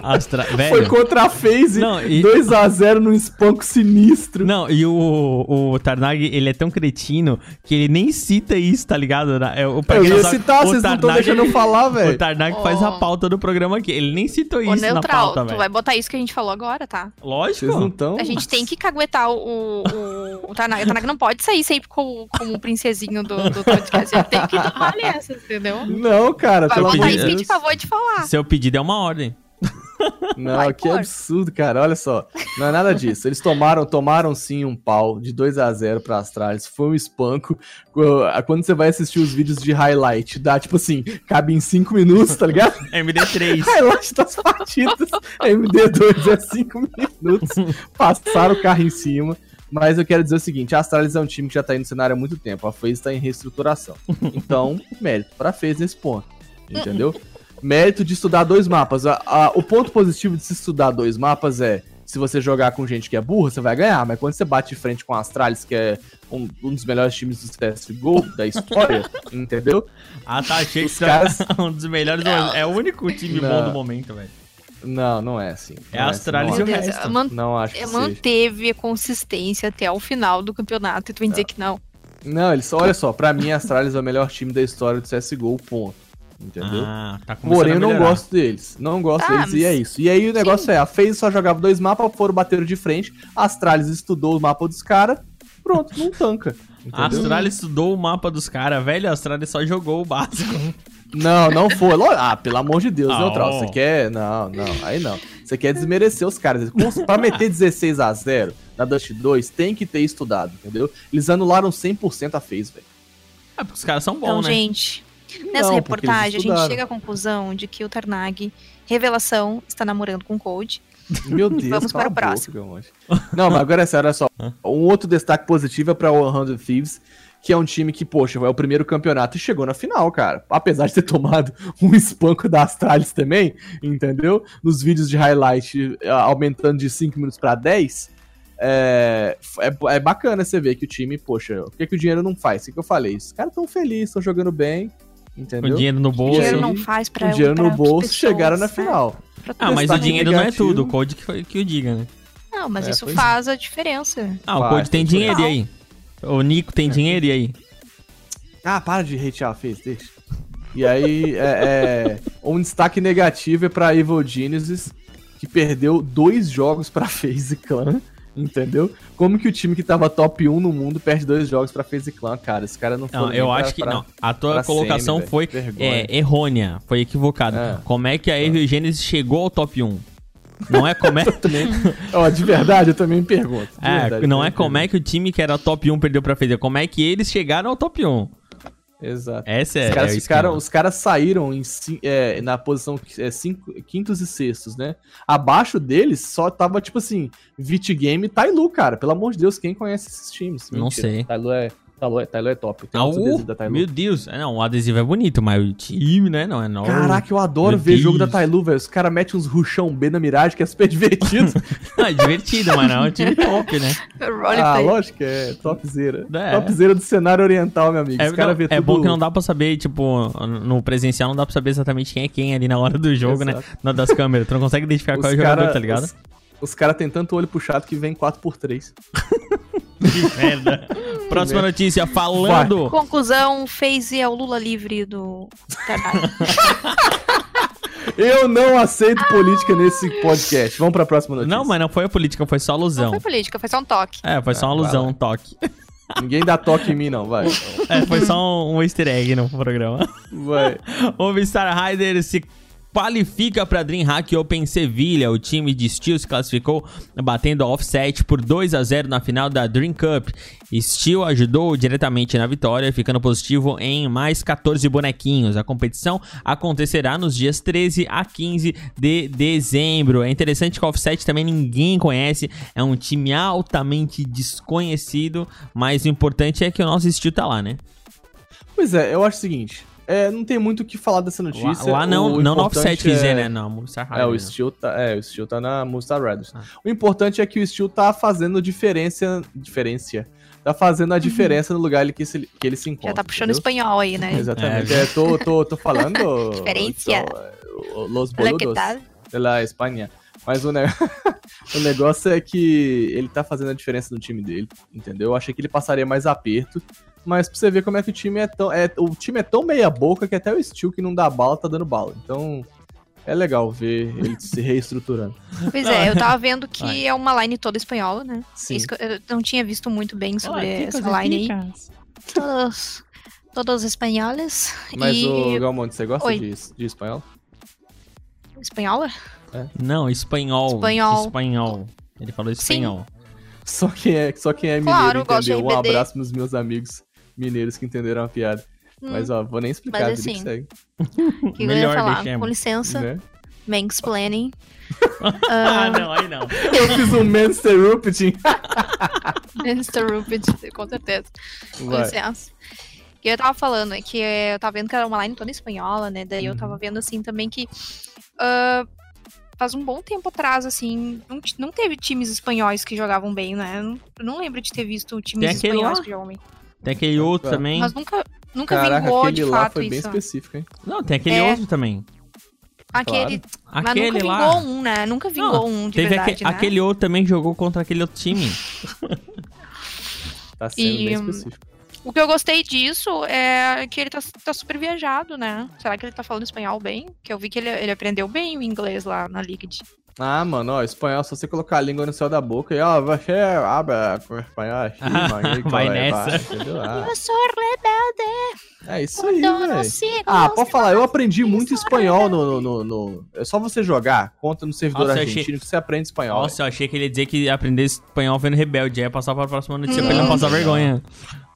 Astra... Foi Velho. contra a FaZe, e- 2x0 num espanco sinistro. Não, e o, o Tarnag, ele é tão cretino que ele nem cita isso, tá ligado? É, o, pra eu não ia sabe, citar, o vocês não estão Tarnag- deixando eu falar, O velho. Tarnag faz a pauta do programa aqui. Ele nem citou Ô, isso na Neutral, pauta, tu velho. vai botar isso que a gente falou agora, tá? Lógico. Vocês não estão. A gente tem que <laughs> caguetar o, o, o Tarnag. O não pode sair sempre como, como o princesinho do, do podcast. Ele tem que tomar <laughs> nessas, entendeu? Não, cara, Vai pelo amor botar de isso que a gente Deus. acabou de falar. Seu pedido é uma ordem. Não, Vai que pôr. absurdo, cara. Olha só. Não é nada disso. Eles tomaram, tomaram sim um pau de 2 a 0 pra Astralis. Foi um espanco. Quando você vai assistir os vídeos de highlight, dá tipo assim, cabe em 5 minutos, tá ligado? <laughs> MD3. highlight das partidas. MD2 é 5 minutos. Passaram o carro em cima. Mas eu quero dizer o seguinte: a Astralis é um time que já tá aí no cenário há muito tempo. A FaZe tá em reestruturação. Então, mérito pra FaZe nesse ponto. Entendeu? Mérito de estudar dois mapas. A- a- o ponto positivo de se estudar dois mapas é se você jogar com gente que é burra, você vai ganhar. Mas quando você bate de frente com a Astralis, que é um, um dos melhores times do CSGO da história, <laughs> entendeu? Ah, tá, achei que Os você caras- <laughs> um dos melhores. do- É o único time bom Não. do momento, velho. Não, não é assim. É Não a assim, Astralis não e o Deus, resto. man- Não acho que é, seja. manteve a consistência até o final do campeonato e tu vai dizer que não. Não, eles, olha só, pra mim a Astralis é o melhor time da história do CSGO, ponto. Entendeu? Ah, tá começando Porém, a eu não gosto deles. Não gosto Ah, deles e é mas- isso. E aí o negócio é, a FaZe só jogava dois mapas, foram bateram de frente, a Astralis estudou o mapa dos caras, pronto, não tanca. A entendeu? Astralis estudou o mapa dos caras, velho. A Astralis só jogou o básico. <laughs> Não, não foi. Ah, pelo amor de Deus, Ah, Neutral. Você quer. Não, não, aí não. Você quer desmerecer os caras. Pra meter 16 a 0 na Dust 2, tem que ter estudado, entendeu? Eles anularam 100% a FaZe, velho. É porque os caras são bons, Então, né? gente, nessa Não, reportagem a gente chega à conclusão de que o Tarnag, revelação, está namorando com o Code. Meu <laughs> Deus, Vamos para o boca, próximo. Belmonte. Não, mas agora é sério, olha só. Um outro destaque positivo é pra 100 Thieves, que é um time que, poxa, é o primeiro campeonato e chegou na final, cara. Apesar de ter tomado <laughs> um espanco da Astralis também, entendeu? Nos vídeos de highlight, eh, aumentando de 5 minutos pra 10. É, é, é bacana você ver que o time, poxa, o que, que o dinheiro não faz? O que eu falei? Os caras tão felizes, estão jogando bem, Entendeu? dinheiro no O bolso. dinheiro aí, não faz pra Com dinheiro pra no bolso, pessoas, chegaram na né? final. Pra Ah, mas o Destaque dinheiro não é negativo. tudo. O Code que, que o diga, né? Não, mas É, isso pois faz a diferença. Ah, o Code tem tem dinheiro, e aí? O Nico tem dinheiro, e aí? Ah, para de hatear a FaZe, deixa. E aí, <laughs> é, é, um destaque negativo é pra Evil Genesis, que perdeu dois jogos pra FaZe Clan, entendeu? Como que o time que tava top 1 no mundo perde dois jogos pra FaZe cara? Esse cara não foi Não, eu acho que não. A tua pra colocação semi, foi é, errônea, foi equivocada. É. Como é que a Evil Genesis chegou ao top 1? Não é como é, <laughs> Ó, de verdade, eu também me pergunto. é, verdade, não também é como é que o time que era top 1 perdeu pra fazer, como é que eles chegaram ao top 1. Exato. Essa é, Os caras, é ficaram, os caras saíram em é, na posição é, cinco, quintos e sextos, né? Abaixo deles só tava, tipo assim, Vitgame e Tailu, cara. Pelo amor de Deus, quem conhece esses times? Não sei. Tailu é, Tailu é, é top. Tem Ah, uh, da meu Deus, É, não, o adesivo é bonito, mas o time, né, não é não. Caraca, eu adoro Meu ver jogo da Deus. Tailu, velho. Os caras metem uns ruchão B na miragem, que é super divertido. <laughs> Não, é divertido, mas não é um time top, né? ah, lógico que é. Topzera. É. Topzera do cenário oriental, meu amigo. É, Os caras não, vê é tudo... bom que não dá pra saber, tipo, no presencial não dá pra saber exatamente quem é quem ali na hora do jogo, né? Exato. Na das câmeras. Tu não consegue identificar <laughs> qual é o jogador, cara- tá ligado? Os, os caras têm tanto olho puxado que vem 4x3. <laughs> <laughs> Que merda. Próxima notícia, falando. Conclusão, FaZe é o Lula livre do. Eu não aceito política nesse podcast. Vamos pra próxima notícia. Não, mas não foi a política, foi só Não alusão. foi política, foi só um toque. É, foi só uma alusão, um toque. Ninguém dá toque em mim, não, vai. É, foi só um, um easter egg no programa. Vai. <laughs> O Star Rider se qualifica para DreamHack Open Sevilha. O time de Steel se classificou batendo a Offset por 2 a 0 na final da Dream Cup. Steel ajudou diretamente na vitória, ficando positivo em mais 14 bonequinhos. A competição acontecerá nos dias 13 a 15 de dezembro. É interessante que a Offset também ninguém conhece, é um time altamente desconhecido, mas o importante é que o nosso Steel tá lá, né? Pois é, eu acho o seguinte. É, não tem muito o que falar dessa notícia. Lá, lá não, O não no Offset, dizer, é- né? Não, no Star É, o? Steel tá, é, o Steel tá na Moonstar Riders. Ah. O importante é que o Steel tá fazendo diferença. Diferença. Tá fazendo a diferença no lugar que, se- que ele se encontra. Já tá puxando entendeu? espanhol aí, né? Exatamente. É, tô, tô, tô falando. <laughs> O- Los boludos pela Espanha. Mas o, ne- <laughs> o negócio é que ele tá fazendo a diferença no time dele, entendeu? Eu achei que ele passaria mais aperto. Mas pra você ver como é que o time é tão. É, o time é tão meia boca que até o Steel que não dá bala tá dando bala. Então. É legal ver ele <laughs> se reestruturando. Pois é, <laughs> eu tava vendo que Vai. é uma line toda espanhola, né? Sim. Isso que eu não tinha visto muito bem sobre essa line aí. Todos, todos espanhóis. Mas e... o Galmonte, você gosta Oi. de, de espanhol? Espanhola? Não, espanhol. Espanhol. Espanhol. Ele falou espanhol. Só quem é, só quem é Claro, mineiro entendeu. Um abraço pros meus amigos mineiros que enteram a piada. Hum, Mas ó, vou nem explicar, mas assim, segue. <laughs> o que eu ia Melhor falar? deixemos. Com licença, Né? mansplaining. <laughs> Ah, Ah, não, aí não. Eu fiz um Manchester Rupting. Mr. Rupert, com certeza. Com Vai. licença. O que eu tava falando é que eu tava vendo que era uma line toda espanhola, né? Daí eu Uhum. tava vendo assim também que. ah, faz um bom tempo atrás, assim, não, não teve times espanhóis que jogavam bem, né? Eu não, eu não lembro de ter visto times espanhóis lá. que jogam bem. Tem aquele outro Tá. também. Mas nunca, nunca Caraca, vingou de lá fato foi bem isso. específico, hein? Não, tem aquele É. outro também. Aquele, mas Aquele nunca lá. vingou um, né? Nunca vingou Não, um de Teve verdade, aque- né? aquele outro também jogou contra aquele outro time. <laughs> Tá sendo E, bem específico. O que eu gostei disso é que ele tá, tá super viajado, né? Será que ele tá falando espanhol bem? Que eu vi que ele, ele aprendeu bem o inglês lá na Liquid. Ah, mano, ó, espanhol, se você colocar a língua no céu da boca e, ó, você abre com espanhol aqui, mano. e Vai é, nessa. Ah, Eu sou rebelde, é isso aí, então não velho. sigo. Ah, pode falar, eu aprendi muito espanhol no, no, no- no- É só você jogar conta no servidor Nossa, eu achei- argentino que você aprende espanhol. Nossa, eu achei que ele ia dizer que aprender espanhol vendo rebelde. Ia passar pra próxima notícia pra ele Não, não passar não. vergonha.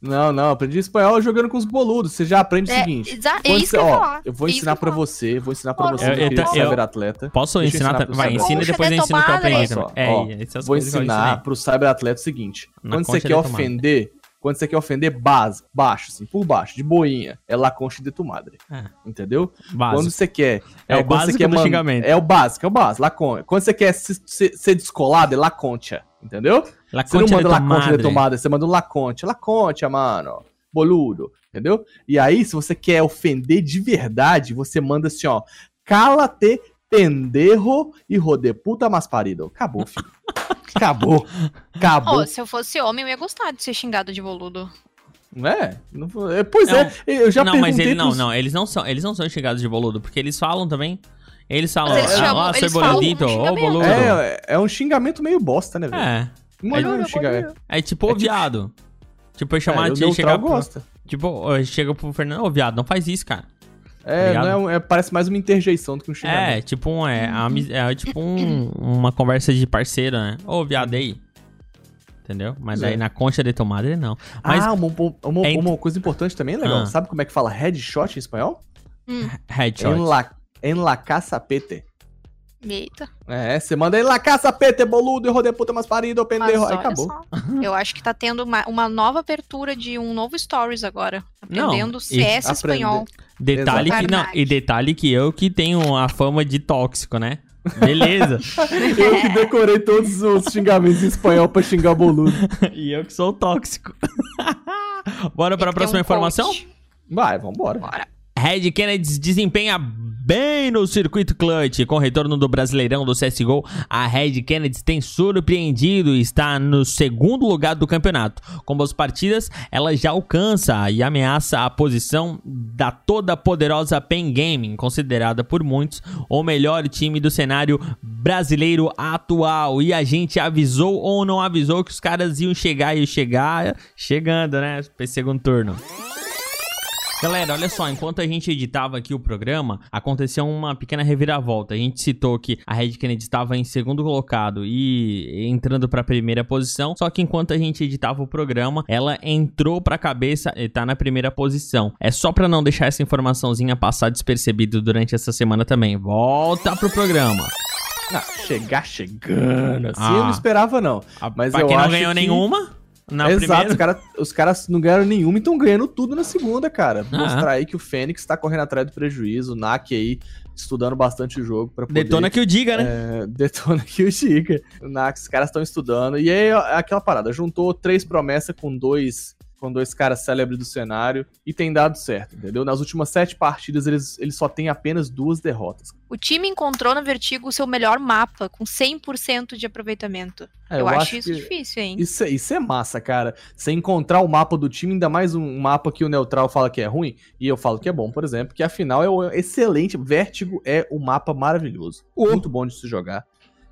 Não, não, aprendi espanhol jogando com os boludos. Você já aprende o É, seguinte. exa- é quando isso você- que eu ó, eu vou É ensinar que eu falar. você, vou ensinar pra Eu- você, eu- querido eu- eu- cyberatleta. Posso Deixa eu ensinar? ensinar Vai, cyber- ensina e depois eu ensino tomada, aprender hein? também. Olha É, só, ó, essas Vou que eu ensinar pro cyberatleta o seguinte. Na quando você quer de tomada. ofender, quando você quer ofender base, baixo, assim, por baixo, de boinha, é la concha de tu madre. É. Entendeu? Básico. Quando você quer. É o quando você básico quer do man- xingamento. É o básico, é o básico, la concha. Quando você quer se- se- ser descolado, é la concha. Entendeu? La Você não manda de la tu concha de tomada, você manda um la concha. La concha, mano. Boludo. Entendeu? E aí, se você quer ofender de verdade, você manda assim, ó. Cala-te, pendejo e rode puta mas parido. Acabou, filho. <laughs> Acabou. Acabou. Ô, se eu fosse homem, eu ia gostar de ser xingado de boludo. Não é? Não é, Pois Não. é, eu já não, perguntei mas ele não, pros- não, eles não são, eles não são xingados de boludo, porque eles falam também. Eles falam, eles ah, chamam- ah, um ô boludo. É, é um xingamento meio bosta, né, velho? É, Imagina um xingamento. é tipo É o tipo- viado. Tipo, eu chamar É, o de chegar pro, gosta. Tipo, eu chego pro Fernando, ô viado, não faz isso, cara. É, ligado? não é, é- parece mais uma interjeição do que um É, xingamento. tipo um, é, ami- é tipo um- uma conversa de parceiro, né? Ô, viado, aí. Entendeu? Mas É. aí na concha de tomada ele não. Mas ah, uma, uma- é uma coisa importante também, legal. Ah. Sabe como é que fala headshot em espanhol? headshot. En la, en la casa pete. Eita. É, você manda en la casa pete, boludo, e rode puta mas parido, pendejo. Aí acabou. só. Eu acho que tá tendo uma, uma nova apertura de um novo Stories agora. Não, Aprendendo e CS espanhol. Detalhe que não, e detalhe que eu que tenho a fama de tóxico, né? Beleza. <laughs> Eu que decorei todos os xingamentos em espanhol pra xingar boludo. e eu que sou o tóxico. <laughs> Bora para a Tem próxima um informação? coach. Vai, vambora. Bora. Red Kennedy desempenha bem no circuito clutch. Com o retorno do Brasileirão do CSGO, a Red Kennedy tem surpreendido e está no segundo lugar do campeonato. Com boas partidas, ela já alcança e ameaça a posição da toda poderosa Pen Gaming, considerada por muitos o melhor time do cenário brasileiro atual. E a gente avisou ou não avisou que os caras iam chegar e chegar chegando, né? Esse segundo turno. Galera, olha só, enquanto a gente editava aqui o programa, aconteceu uma pequena reviravolta. A gente citou que a Red Kennedy estava em segundo colocado e entrando para a primeira posição, só que enquanto a gente editava o programa, ela entrou para a cabeça e tá na primeira posição. É só para não deixar essa informaçãozinha passar despercebido durante essa semana também. Volta pro programa. Ah, chegar chegando, assim Ah. eu não esperava não. A- Mas pra eu quem não ganhou que- nenhuma na Exato, primeira. os caras os caras não ganharam nenhuma e estão ganhando tudo na segunda, cara. Ah. Mostrar aí que o Fênix tá correndo atrás do prejuízo, o NAC aí estudando bastante o jogo pra poder... Detona que o diga, né? É, <laughs> detona que o Giga. O NAC, os caras estão estudando. E aí, é aquela parada, juntou três promessas com dois com dois caras célebres do cenário e tem dado certo, entendeu? Nas últimas sete partidas, eles, eles só têm apenas duas derrotas. O time encontrou na Vertigo o seu melhor mapa, com 100% de aproveitamento. É, eu, acho, isso que- difícil, hein? Isso, é- isso é massa, cara. Você encontrar o mapa do time, ainda mais um mapa que o Neutral fala que é ruim, e eu falo que é bom, por exemplo, que afinal é o excelente. Vértigo é um mapa maravilhoso. Muito bom de se jogar.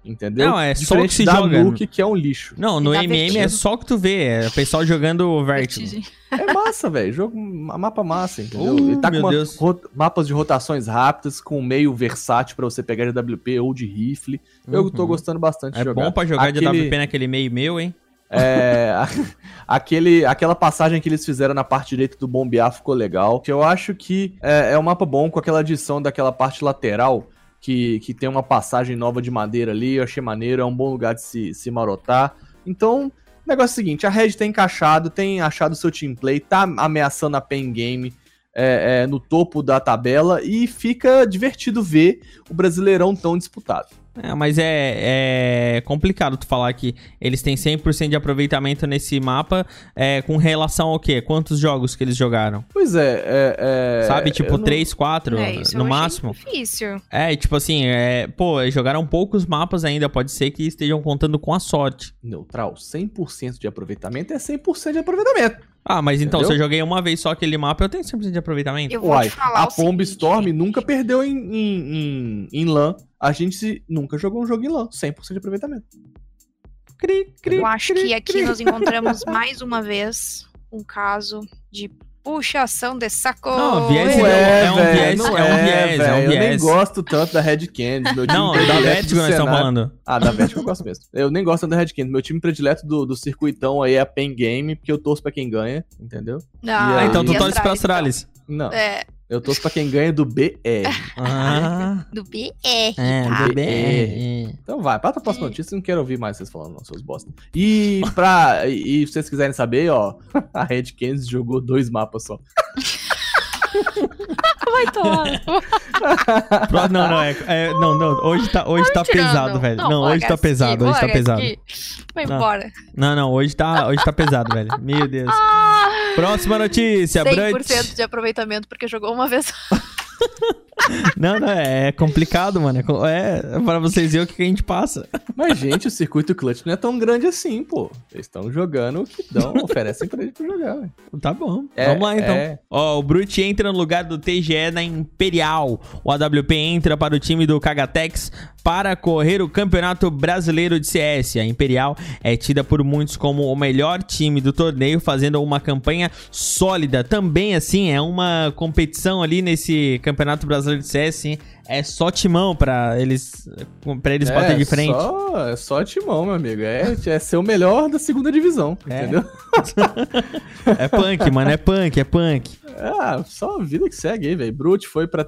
Entendeu? Não, é só Diferente que se da joga. Nuke, que é um lixo. Não, no dá MM é só o que tu vê. É o pessoal jogando <laughs> Vertigo. É massa, velho. Jogo, ma- mapa massa, entendeu? Uh, Ele tá com uma- ro- mapas de rotações rápidas, com meio versátil pra você pegar de WP ou de rifle. Eu tô Uhum. gostando bastante É de jogar. bom pra jogar de Aquele- WP naquele meio meu, hein? É, <laughs> aquele, aquela passagem que eles fizeram na parte direita do bombear ficou legal. Que eu acho que é, é um mapa bom com aquela adição daquela parte lateral. Que, que tem uma passagem nova de madeira ali. Eu achei maneiro, é um bom lugar de se, se marotar. Então, negócio é o seguinte: a Red tá encaixado, tem achado seu team play, tá ameaçando a Pen Game. é, é, no topo da tabela e fica divertido ver o Brasileirão tão disputado. É, mas é, é complicado tu falar que eles têm 100% de aproveitamento nesse mapa é, com relação ao quê? Quantos jogos que eles jogaram? Pois é, é, é, Sabe, tipo não- 3, 4 É, no máximo? Difícil. É, tipo assim, é, pô, eles jogaram poucos mapas ainda, pode ser que estejam contando com a sorte. Neutral, 100% de aproveitamento é 100% de aproveitamento. Ah, mas então, Entendeu? se eu joguei uma vez só aquele mapa, eu tenho 100% de aproveitamento. Eu vou Uai, te falar a Pomb Storm nunca perdeu em, em, em, em LAN. A gente nunca jogou um jogo em LAN, 100% de aproveitamento. Cri, cri, Eu acho cri, que aqui cri. nós encontramos <laughs> mais uma vez um caso de puxação de saco. Não, viés Não, é um velho, viés, não é um viés, é um velho. Eu nem viés. gosto tanto da Red Candy. Meu time Não, da do nós estamos falando. Ah, da Vertigo eu gosto mesmo. Eu nem gosto tanto da Red Candy. Meu time predileto do, do circuitão aí é a Pen Game, porque eu torço pra quem ganha, entendeu? Não, Ah, Ah, então tu e torce pra Astralis, Astralis. Não, então. É, eu torço pra quem ganha do BR. <laughs> Ah, do BR, é, tá? do BR. Então vai, para pra próxima notícia, não quero ouvir mais vocês falando, não, seus bosta. E pra. e, e se vocês quiserem saber, ó, a Red Candy jogou dois mapas só. <laughs> Vai tomar. <laughs> Não, não, é, é- não, não, hoje tá, hoje tá pesado, velho. Não, hoje tá larga pesado, aqui, hoje tá pesado. aqui. Vai Não. embora. Não, não, hoje tá, hoje tá pesado, velho. Meu Deus. Ah, Próxima notícia, 100% Brunch. de aproveitamento porque jogou uma vez. <laughs> Não, não, é complicado, mano. É É pra vocês verem o que a gente passa. Mas, gente, o circuito clutch não é tão grande assim, pô. Eles estão jogando o que dão, oferecem pra gente pra jogar, velho. Tá bom. É, Vamos lá, então. é. Ó, o Brute entra no lugar do TGE na Imperial. O AWP entra para o time do Kagatex para correr o Campeonato Brasileiro de CS. A Imperial é tida por muitos como o melhor time do torneio, fazendo uma campanha sólida. Também, assim, é uma competição ali nesse Campeonato Brasileiro CS, sim. É só timão pra eles, pra eles bater de frente. Só, é só timão, meu amigo. É, é ser o melhor da segunda divisão, É. entendeu? <laughs> É punk, mano, é punk, é punk. Ah, só a vida que segue aí, velho. Brute foi pra.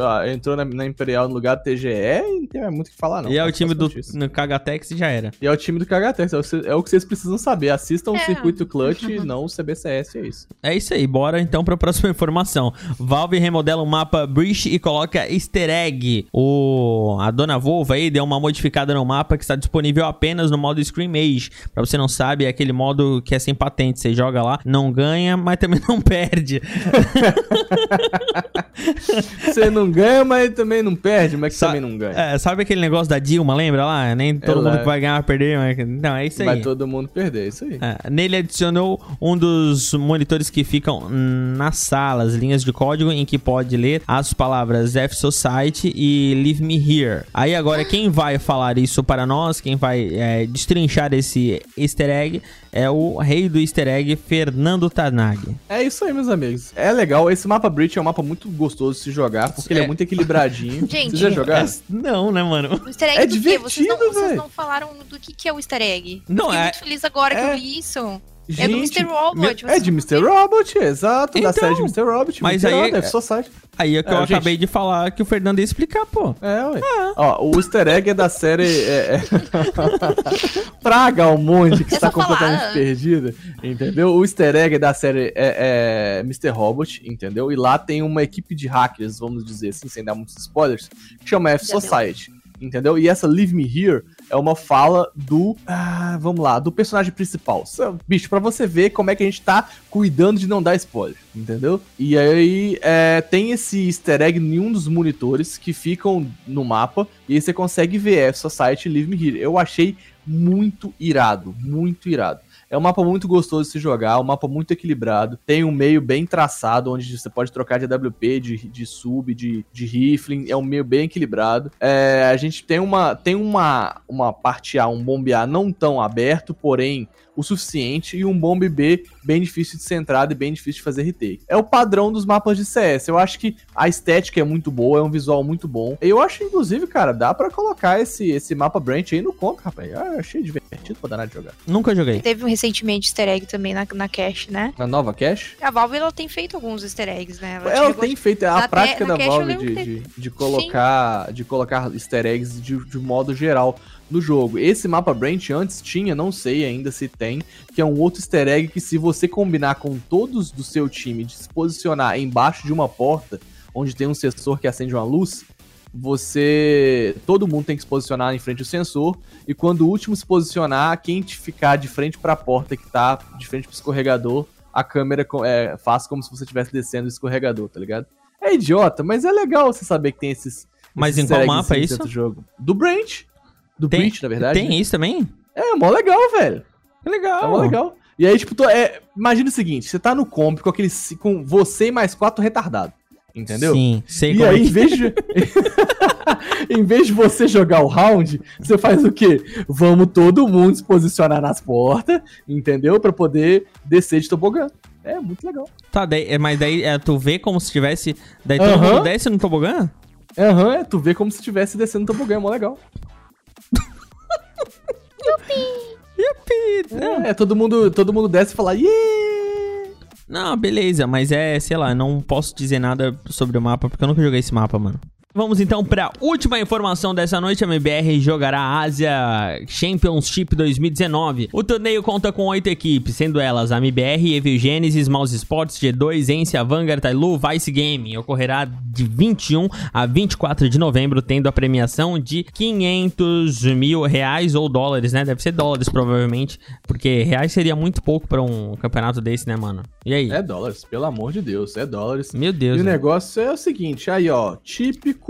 ah, entrou na, na Imperial no lugar do TGE e não tem mais muito o que falar, não. e é o time do no Kagatex e já era. E é o time do Kagatex. É o, que- é o que vocês precisam saber. Assistam o É. circuito clutch e <laughs> não o CBCS, é isso. É isso aí, bora então pra próxima informação. Valve remodela o mapa Breach e coloca easter egg. O, a dona Volva aí deu uma modificada no mapa que está disponível apenas no modo Screamage. Pra você não sabe, é aquele modo que é sem patente. Você joga lá, não ganha, mas também <laughs> não perde. <laughs> Você não ganha, mas também não perde, mas que Sa- também não ganha. É, sabe aquele negócio da Dilma, lembra lá? Nem todo É mundo que vai ganhar vai perder. Mas... Não, é isso aí. Vai todo mundo perder, é isso aí. É, nele adicionou um dos monitores que ficam nas salas, linhas de código em que pode ler as palavras F Society e Leave Me Here. Aí agora quem vai falar isso para nós, quem vai é, destrinchar esse easter egg é o rei do easter egg, Fernando Tarnag. É isso aí, meus amigos. É legal. Esse mapa Breach é um mapa muito gostoso de se jogar, porque ele é É. muito equilibradinho. <laughs> Gente, Vocês já jogaram? É, não, né, mano? O easter egg É do quê? Vocês não, divertido, vocês véi. não falaram do que, que é o easter egg. Não, Fiquei é- muito feliz agora que é- eu li isso. É do Gente, Mr. Robot. É de Mr. Robot, exato. da Então, série de Mr. Robot. mas Mr. aí- Robot, F Society. Aí é que É, eu gente. acabei de falar que o Fernando ia explicar, pô. É, ué. Ó, o easter egg é da série. É, é... <laughs> Praga ao monte que está Deixa eu falar. completamente perdida. Entendeu? O easter egg é da série é, é Mr. Robot, entendeu? E lá tem uma equipe de hackers, vamos dizer assim, sem dar muitos spoilers, que chama F Já deu. Society. Entendeu? E essa Leave Me Here é uma fala do. Ah, vamos lá, do personagem principal. Bicho, pra você ver como é que a gente tá cuidando de não dar spoiler, entendeu? E aí é, tem esse easter egg em um dos monitores que ficam no mapa e aí você consegue ver F Society e Leave Me Here. Eu achei muito irado, muito irado. É um mapa muito gostoso de se jogar, um mapa muito equilibrado. Tem um meio bem traçado, onde você pode trocar de AWP, de, de sub, de, de rifling. É um meio bem equilibrado. É, a gente tem uma tem uma, uma parte A, um bombe A não tão aberto, porém o suficiente, e um bombe B bem difícil de ser entrado e bem difícil de fazer retake. É o padrão dos mapas de CS. Eu acho que a estética é muito boa, é um visual muito bom. Eu acho, inclusive, cara, dá pra colocar esse, esse mapa branch aí no conto, rapaz. Eu achei divertido pra danar de jogar. Nunca joguei. Teve um recentemente easter egg também na, na cache, né? Na nova cache? A Valve ela tem feito alguns easter eggs, né? Ela chegou- tem feito a na prática te- da Valve de, de, de colocar de colocar easter eggs de, de modo geral no jogo. Esse mapa branch antes tinha, não sei ainda se tem, que é um outro easter egg que se você combinar com todos do seu time de se posicionar embaixo de uma porta, onde tem um sensor que acende uma luz, você. Todo mundo tem que se posicionar em frente ao sensor. E quando o último se posicionar, quem te ficar de frente pra porta que tá de frente pro escorregador, a câmera é, faz como se você estivesse descendo o escorregador, tá ligado? É idiota, mas é legal você saber que tem esses. Mas esses em qual mapa é isso? Do, jogo. do Branch. Do Tem- Breach, na verdade. Tem né? isso também? É, mó legal, velho. Que legal. É mó legal. E aí, tipo, tô- é, imagina o seguinte: você tá no comp com aquele. com você e mais quatro retardados. Entendeu? Sim, sei E como aí, é em vez, de... <laughs> em vez de você jogar o round, você faz o quê? Vamos todo mundo se posicionar nas portas, entendeu? Pra poder descer de tobogã. É muito legal. Tá, daí, é, mas daí é, tu vê como se tivesse... Daí todo mundo desce no tobogã? Aham, é, tu vê como se estivesse descendo no tobogã, é mó legal. É, todo mundo, todo mundo desce e fala, yeah! Não, beleza, mas é, sei lá, não posso dizer nada sobre o mapa, porque eu nunca joguei esse mapa, mano. Vamos então para última informação dessa noite. A MBR jogará a Asia Championship 2019. O torneio conta com oito equipes, sendo elas a MBR, Evil Genesis, Mouse Sports, G2, Ence, Vanguard, Tailu, Vice Gaming. Ocorrerá de 21 a 24 de novembro, tendo a premiação de 500 mil reais ou dólares, né? Deve ser dólares, provavelmente, porque reais seria muito pouco para um campeonato desse, né, mano? E aí? É dólares, pelo amor de Deus, é dólares. Meu Deus. E o né? negócio é o seguinte, aí ó, típico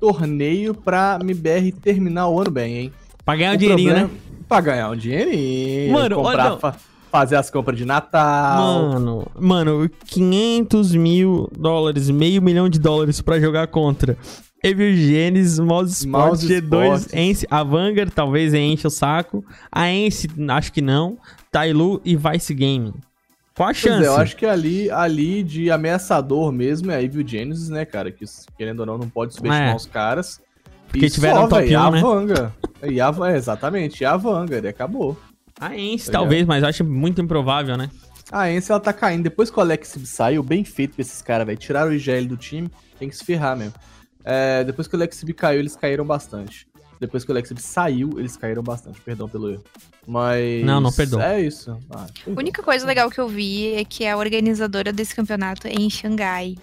torneio pra MBR terminar o ano bem, hein? Pra ganhar um dinheirinho, problema- né? Pra ganhar um dinheirinho, Mano, comprar, olha, fazer as compras de Natal. Mano, mano, 500 mil dólares, meio milhão de dólares pra jogar contra. Evil Genesis, Mouse Mouse G2, Sports. Ence, a Vanguard talvez enche o saco. A Ence, acho que não. Tailu e Vice Gaming. Qual a chance? é, eu acho que ali, ali de ameaçador mesmo é a Evil Genesis, né, cara? Que querendo ou não, não pode subestimar É. os caras. Porque E tiveram só, top véi, 1, a né? Vanguard. E a, é, exatamente, e a Vanguard, e acabou. A Ence, Tá talvez, mas eu acho muito improvável, né? A Ence, ela tá caindo. Depois que o Alex saiu, bem feito pra esses caras, velho. Tiraram o IGL do time, tem que se ferrar mesmo. É, depois que o Alex caiu, eles caíram bastante. Depois que o Alex saiu, eles caíram bastante. Perdão pelo erro. Mas. Não, não perdoa. É isso. Ah, A única coisa legal que eu vi é que a organizadora desse campeonato é em Xangai.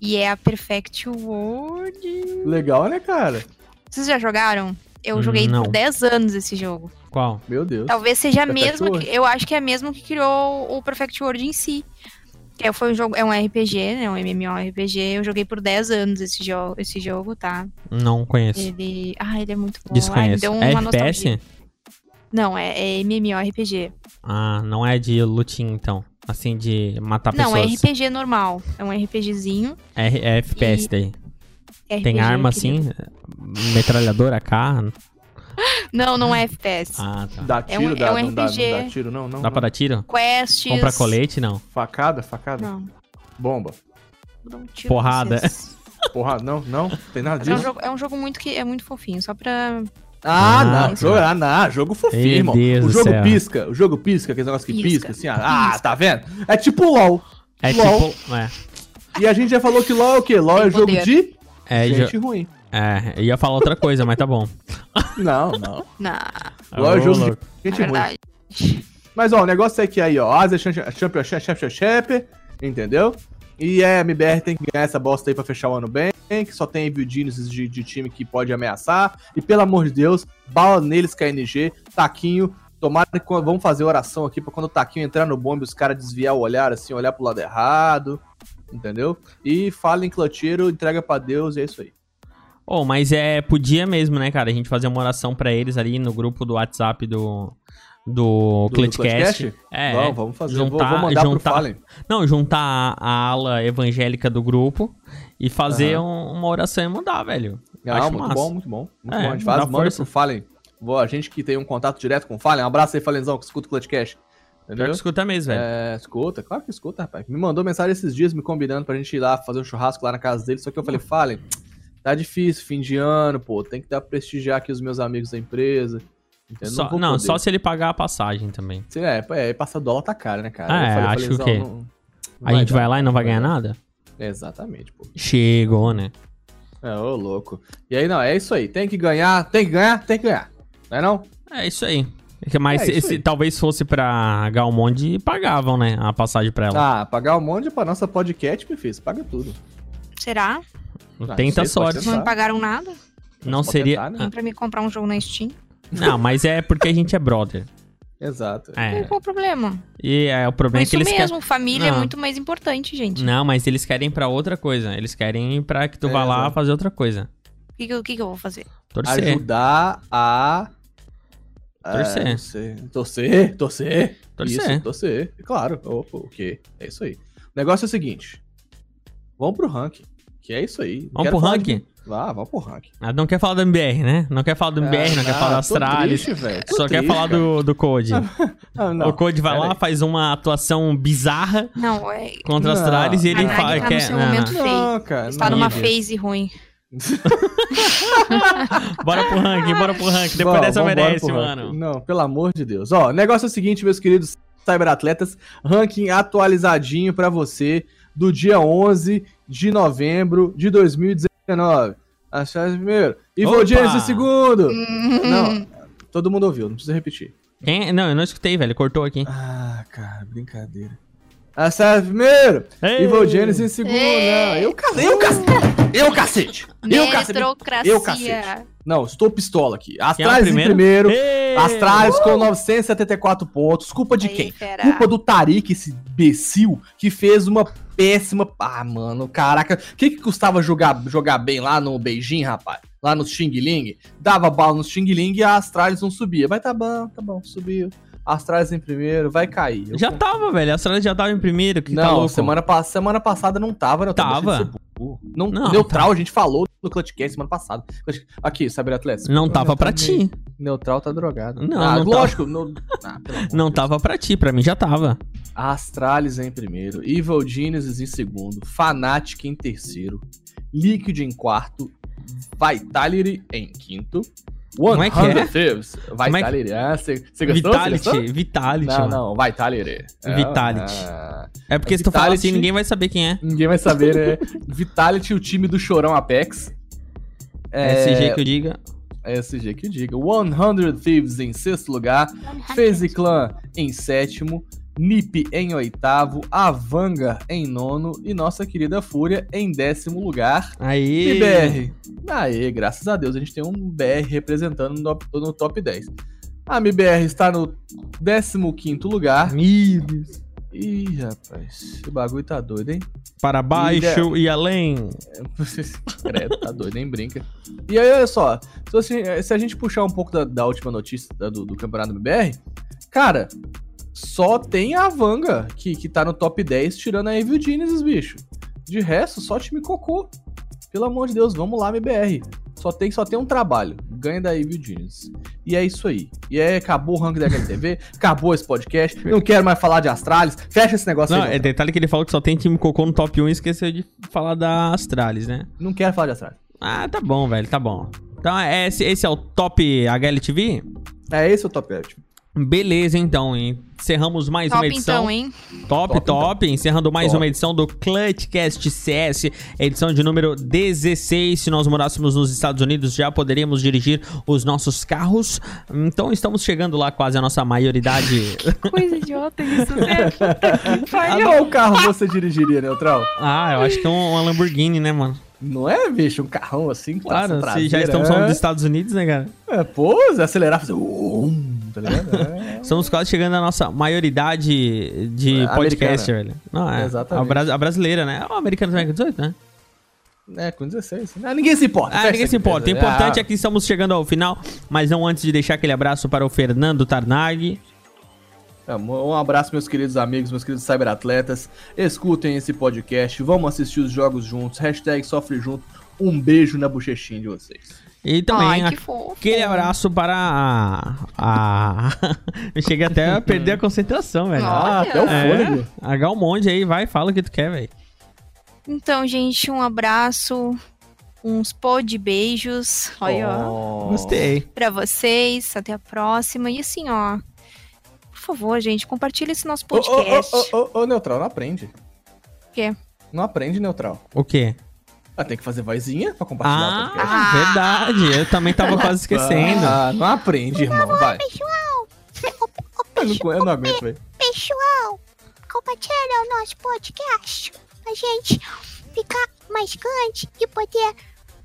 E é a Perfect World. Legal, né, cara? Vocês já jogaram? Eu Hum, joguei não. por 10 anos esse jogo. Qual? Meu Deus. Talvez seja a mesma. Que, eu acho que é a mesma que criou o Perfect World em si. É, foi um jogo, é um RPG, né? Um MMORPG. Eu joguei por 10 anos esse, jo esse jogo, tá? Não conheço. Ele. Ah, ele é muito bom. Ai, Desconheço. deu É uma FPS? nostalgia. Não, é, é MMORPG. Ah, não é de lutinha, então. Assim, de matar Não, é pessoas. RPG normal. É um RPGzinho. É, é FPS E- daí. RPG, Tem arma assim? Metralhadora, AK? Não, não é FPS. Ah, tá. Dá É tiro, um- dá, é um não, dá, não RPG. dá tiro, não, não. Dá não. pra dar tiro? Quests. Compra colete? Não. Facada, facada. Não. Bomba. vou dar um tiro Porrada. em vocês. Porra, não, não, tem nada Mas É um, disso. jogo, é um jogo muito que é muito fofinho, só pra. Ah, Ah, não, tá. jogo, ah, não, jogo fofinho, Meu irmão. Deus o jogo céu. pisca, o jogo pisca, aquele negócio que pisca, Pisca, assim, ah, ah, pisca. tá vendo? É tipo LOL. É LOL. tipo. É, E a gente já falou que LOL é o quê? LOL Tem é jogo poder. de é, gente jo- ruim. é, eu ia falar outra coisa, mas tá bom. <laughs> Não, não. Na LOL é jogo de gente ruim. verdade. Mas ó, o negócio é que aí, ó, Asia Champion- Championship, Championship, entendeu? E a MBR tem que ganhar essa bosta aí pra fechar o ano bem, que só tem Evil Geniuses de, de time que pode ameaçar. E pelo amor de Deus, bala neles KNG, Taquinho. Tomara que vamos fazer oração aqui pra quando o Taquinho entrar no bombe, os caras desviar o olhar, assim, olhar pro lado errado, entendeu? E fala em clutcheiro, entrega pra Deus e é isso aí. Oh, mas é, podia mesmo, né, cara? A gente fazer uma oração pra eles ali no grupo do WhatsApp do, do, Do Clutchcast. É, Vamos, vamos fazer. vou, juntar- vou mandar pro juntar- Fallen. Não, juntar a, ala evangélica do grupo e fazer Aham. um- uma oração e mandar, velho. Não, Acho muito massa. bom, muito bom. Muito É, bom. A gente faz, manda pro Fallen. Vou, a gente que tem um contato direto com o Fallen. Um abraço aí, Fallenzão, que escuta o Clutchcast. Pior Entendeu? que escuta mesmo, velho. É, escuta, claro que escuta, rapaz. Me mandou mensagem esses dias me combinando pra gente ir lá fazer um churrasco lá na casa dele. Só que eu falei, Fallen, tá difícil, fim de ano, pô. Tem que dar prestigiar aqui os meus amigos da empresa. Entendeu? Só- não, só se ele pagar a passagem também. Se- É, é, passar dólar tá caro, né, cara? Ah, Eu é, falei, acho Fallenzão, que- não- não A gente dar, vai lá e não vai ganhar nada? Exatamente, pô. Chegou, né? É, ô louco. E aí, não, é isso aí. Tem que ganhar, tem que ganhar, tem que ganhar. Não é não? É isso aí. É Mas É se, se talvez fosse pra Galmonde, pagavam, né? A passagem pra ela. Ah, pagar um monte pra nossa podcast, me fez. Paga tudo. Será? Ah, Tenta não sei, pode sorte. Não me pagaram nada Não Pode seria. tentar, né? nem pra me comprar um jogo na Steam. Não, mas é porque a gente é brother. Exato. É. Qual o problema? E é, o problema é Mas que isso eles mesmo, família é Não. muito mais importante, gente. Não, mas eles querem pra outra coisa. Eles querem pra que tu É, vá lá exato. fazer outra coisa. O que, que, que que eu vou fazer? Torcer. Ajudar a. Torcer. É, torcer. Torcer, torcer. Torcer. Isso, torcer. Claro. Opa, o quê? É isso aí. O negócio é o seguinte. Vamos pro ranking. Que é isso aí. Vamos quero pro falar ranking? de- Vá, vamos pro ranking. Ah, não quer falar do MBR, né? Não quer falar do MBR, não quer falar da Ah, tô Astralis. triste, Só quer triste, falar cara. do, do Code. <laughs> Ah, não, o Code vai pera lá, aí. faz uma atuação bizarra Não, é. contra a Não. Astralis e ele A fala tá que no é. seu momento não. feio. Não, cara. Está não. numa phase ruim. <laughs> Bora pro ranking, bora pro ranking. Depois Bom, dessa merece, mano. Não, pelo amor de Deus. Ó, o negócio é o seguinte, meus queridos cyberatletas, ranking atualizadinho pra você do dia 11 de novembro de 2019. Achar primeiro. E! Voldiense em segundo. Hum. Não, todo mundo ouviu, não precisa repetir. Quem? Não, eu não escutei, velho. Cortou aqui. Ah, cara, brincadeira. Achar primeiro. Ei! E Voldiense em segundo. Ei! Não, eu, ca- eu, cacete. Eu, cacete. Eu, cacete. Eu, cacete. Não, estou pistola aqui. Quem é Astralis em primeiro. Ei! Astralis com 974 pontos. Culpa de Aí, quem? fera. Culpa do Tarik, esse imbecil, que fez uma péssima. Ah, mano, caraca. O que, que custava jogar, jogar bem lá no Beijing, rapaz? Lá no Xing Ling? Dava bala no Xing Ling e a Astralis não subia. Mas tá bom, tá bom, subiu. Astralis em primeiro, vai cair. Eu Já con- tava, velho. A Astralis já tava em primeiro. Que tá Não, louco. semana, pa- semana passada não tava, né? Tava. Não, Não, neutral, a gente falou no Clutchcast semana passada. Aqui, Cyberatletas. Não tava pra ti. Neutral tá drogado. Não, ah, não lógico. No... Ah, Não tava pra ti, pra mim já tava. Astralis em primeiro, Evil Geniuses em segundo, Fnatic em terceiro, Liquid em quarto, Vitality em quinto, Como é que é? Thieves. é que- Vitality, ah, você gostou? Você Vitality, gostou? Vitality. Não, mano. não, Vitality. É, Vitality. ah, É porque se tu falar Vitality- assim, ninguém vai saber quem é. ninguém vai saber, né? <laughs> Vitality, o time do Chorão Apex. É, SG que eu diga. SG que diga. 100 Thieves em sexto lugar, FaZe Clan em sétimo, Nip em oitavo, Avanga em nono e nossa querida Fúria em décimo lugar. Aí. MBR. Aê, graças a Deus a gente tem um BR representando no top, no top 10. A MBR está no 15 lugar. Meu Deus. Ih, rapaz, o bagulho tá doido, hein? Para baixo e além. <laughs> Credo, tá doido, nem brinca. E aí, olha só, se, a gente puxar um pouco da, da última notícia do, do campeonato MBR, cara, só tem a Vanga que, que tá no top 10, tirando a Evil Genesis, bicho. De resto, só time cocô. Pelo amor de Deus, vamos lá, MBR. Só tem, só tem um trabalho. Ganha da Evil Genesis. E é isso aí. E aí, acabou o ranking da HLTV, acabou esse podcast. Não quero mais falar de Astralis. Fecha esse negócio Não, aí. é Não, detalhe que ele falou que só tem time cocô no top 1 e esqueceu de falar da Astralis, né? não quero falar de Astralis. Ah, tá bom, velho, tá bom. Então, é- esse, esse é o top HLTV? É esse o top 8. Beleza, então. Encerramos mais uma Top edição. então, hein? Top, Top, top. Encerrando mais Top. uma edição do Clutchcast CS, edição de número 16. Se nós morássemos nos Estados Unidos, já poderíamos dirigir os nossos carros. Então, estamos chegando lá quase a nossa maioridade. <laughs> Coisa idiota isso, né? <laughs> Ah, qual carro você dirigiria, Neutral? ah, eu acho que é um- uma Lamborghini, né, mano? Não é, bicho? Um carrão assim, Claro, tração se já estamos falando é. dos Estados Unidos, né, cara? É, pô, acelerar, fazer... Tá ligado? É. Estamos quase chegando à nossa maioridade de É, podcast, americana. velho. Não, é. Exatamente. A, bra- a brasileira, né? O americano também é com 18, né? É, com 16. Ah, ninguém se importa. Ah, ninguém se importa. O fecha. importante Ah, é que estamos chegando ao final, mas não antes de deixar aquele abraço para o Fernando Tarnag. Um abraço, meus queridos amigos, meus queridos cyberatletas. Escutem esse podcast, vamos assistir os jogos juntos. Hashtag sofre junto. Um beijo na bochechinha de vocês. E também Ai, que fofo. aquele abraço para a. a... <laughs> Eu cheguei até a perder a concentração, velho. Ah, até o É, fôlego. H um monte aí, vai, fala o que tu quer, velho. Então, gente, um abraço, uns pó de beijos. Olha, ó. Oh. Gostei. Pra vocês. Até a próxima. E assim, ó. Por favor, gente, compartilha esse nosso Ô, ô, podcast. ô, ô, ô, ô, Neutral, não aprende. O quê? Não aprende, Neutral. O quê? Ah, tem que fazer vozinha pra compartilhar o Ah, podcast. verdade. Eu também tava quase <laughs> esquecendo. Ah, não aprende, irmão, vai. Pessoal, Eu não, eu não aguento, <laughs> velho. pessoal, compartilha o nosso podcast. A gente ficar mais grande e poder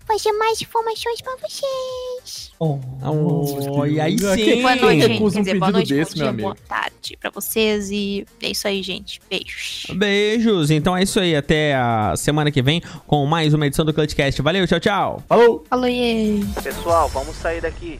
fazer mais informações pra vocês. Oh, Oh, e aí sim. Boa noite, gente. Quer um dizer, boa noite, desse, bom meu dia, boa amigo? tarde pra vocês e é isso aí, gente. Beijos. Beijos. Então é isso aí. Até a semana que vem com mais uma edição do Clutchcast. Valeu, tchau, tchau. Falou! Falou, e Pessoal, vamos sair daqui.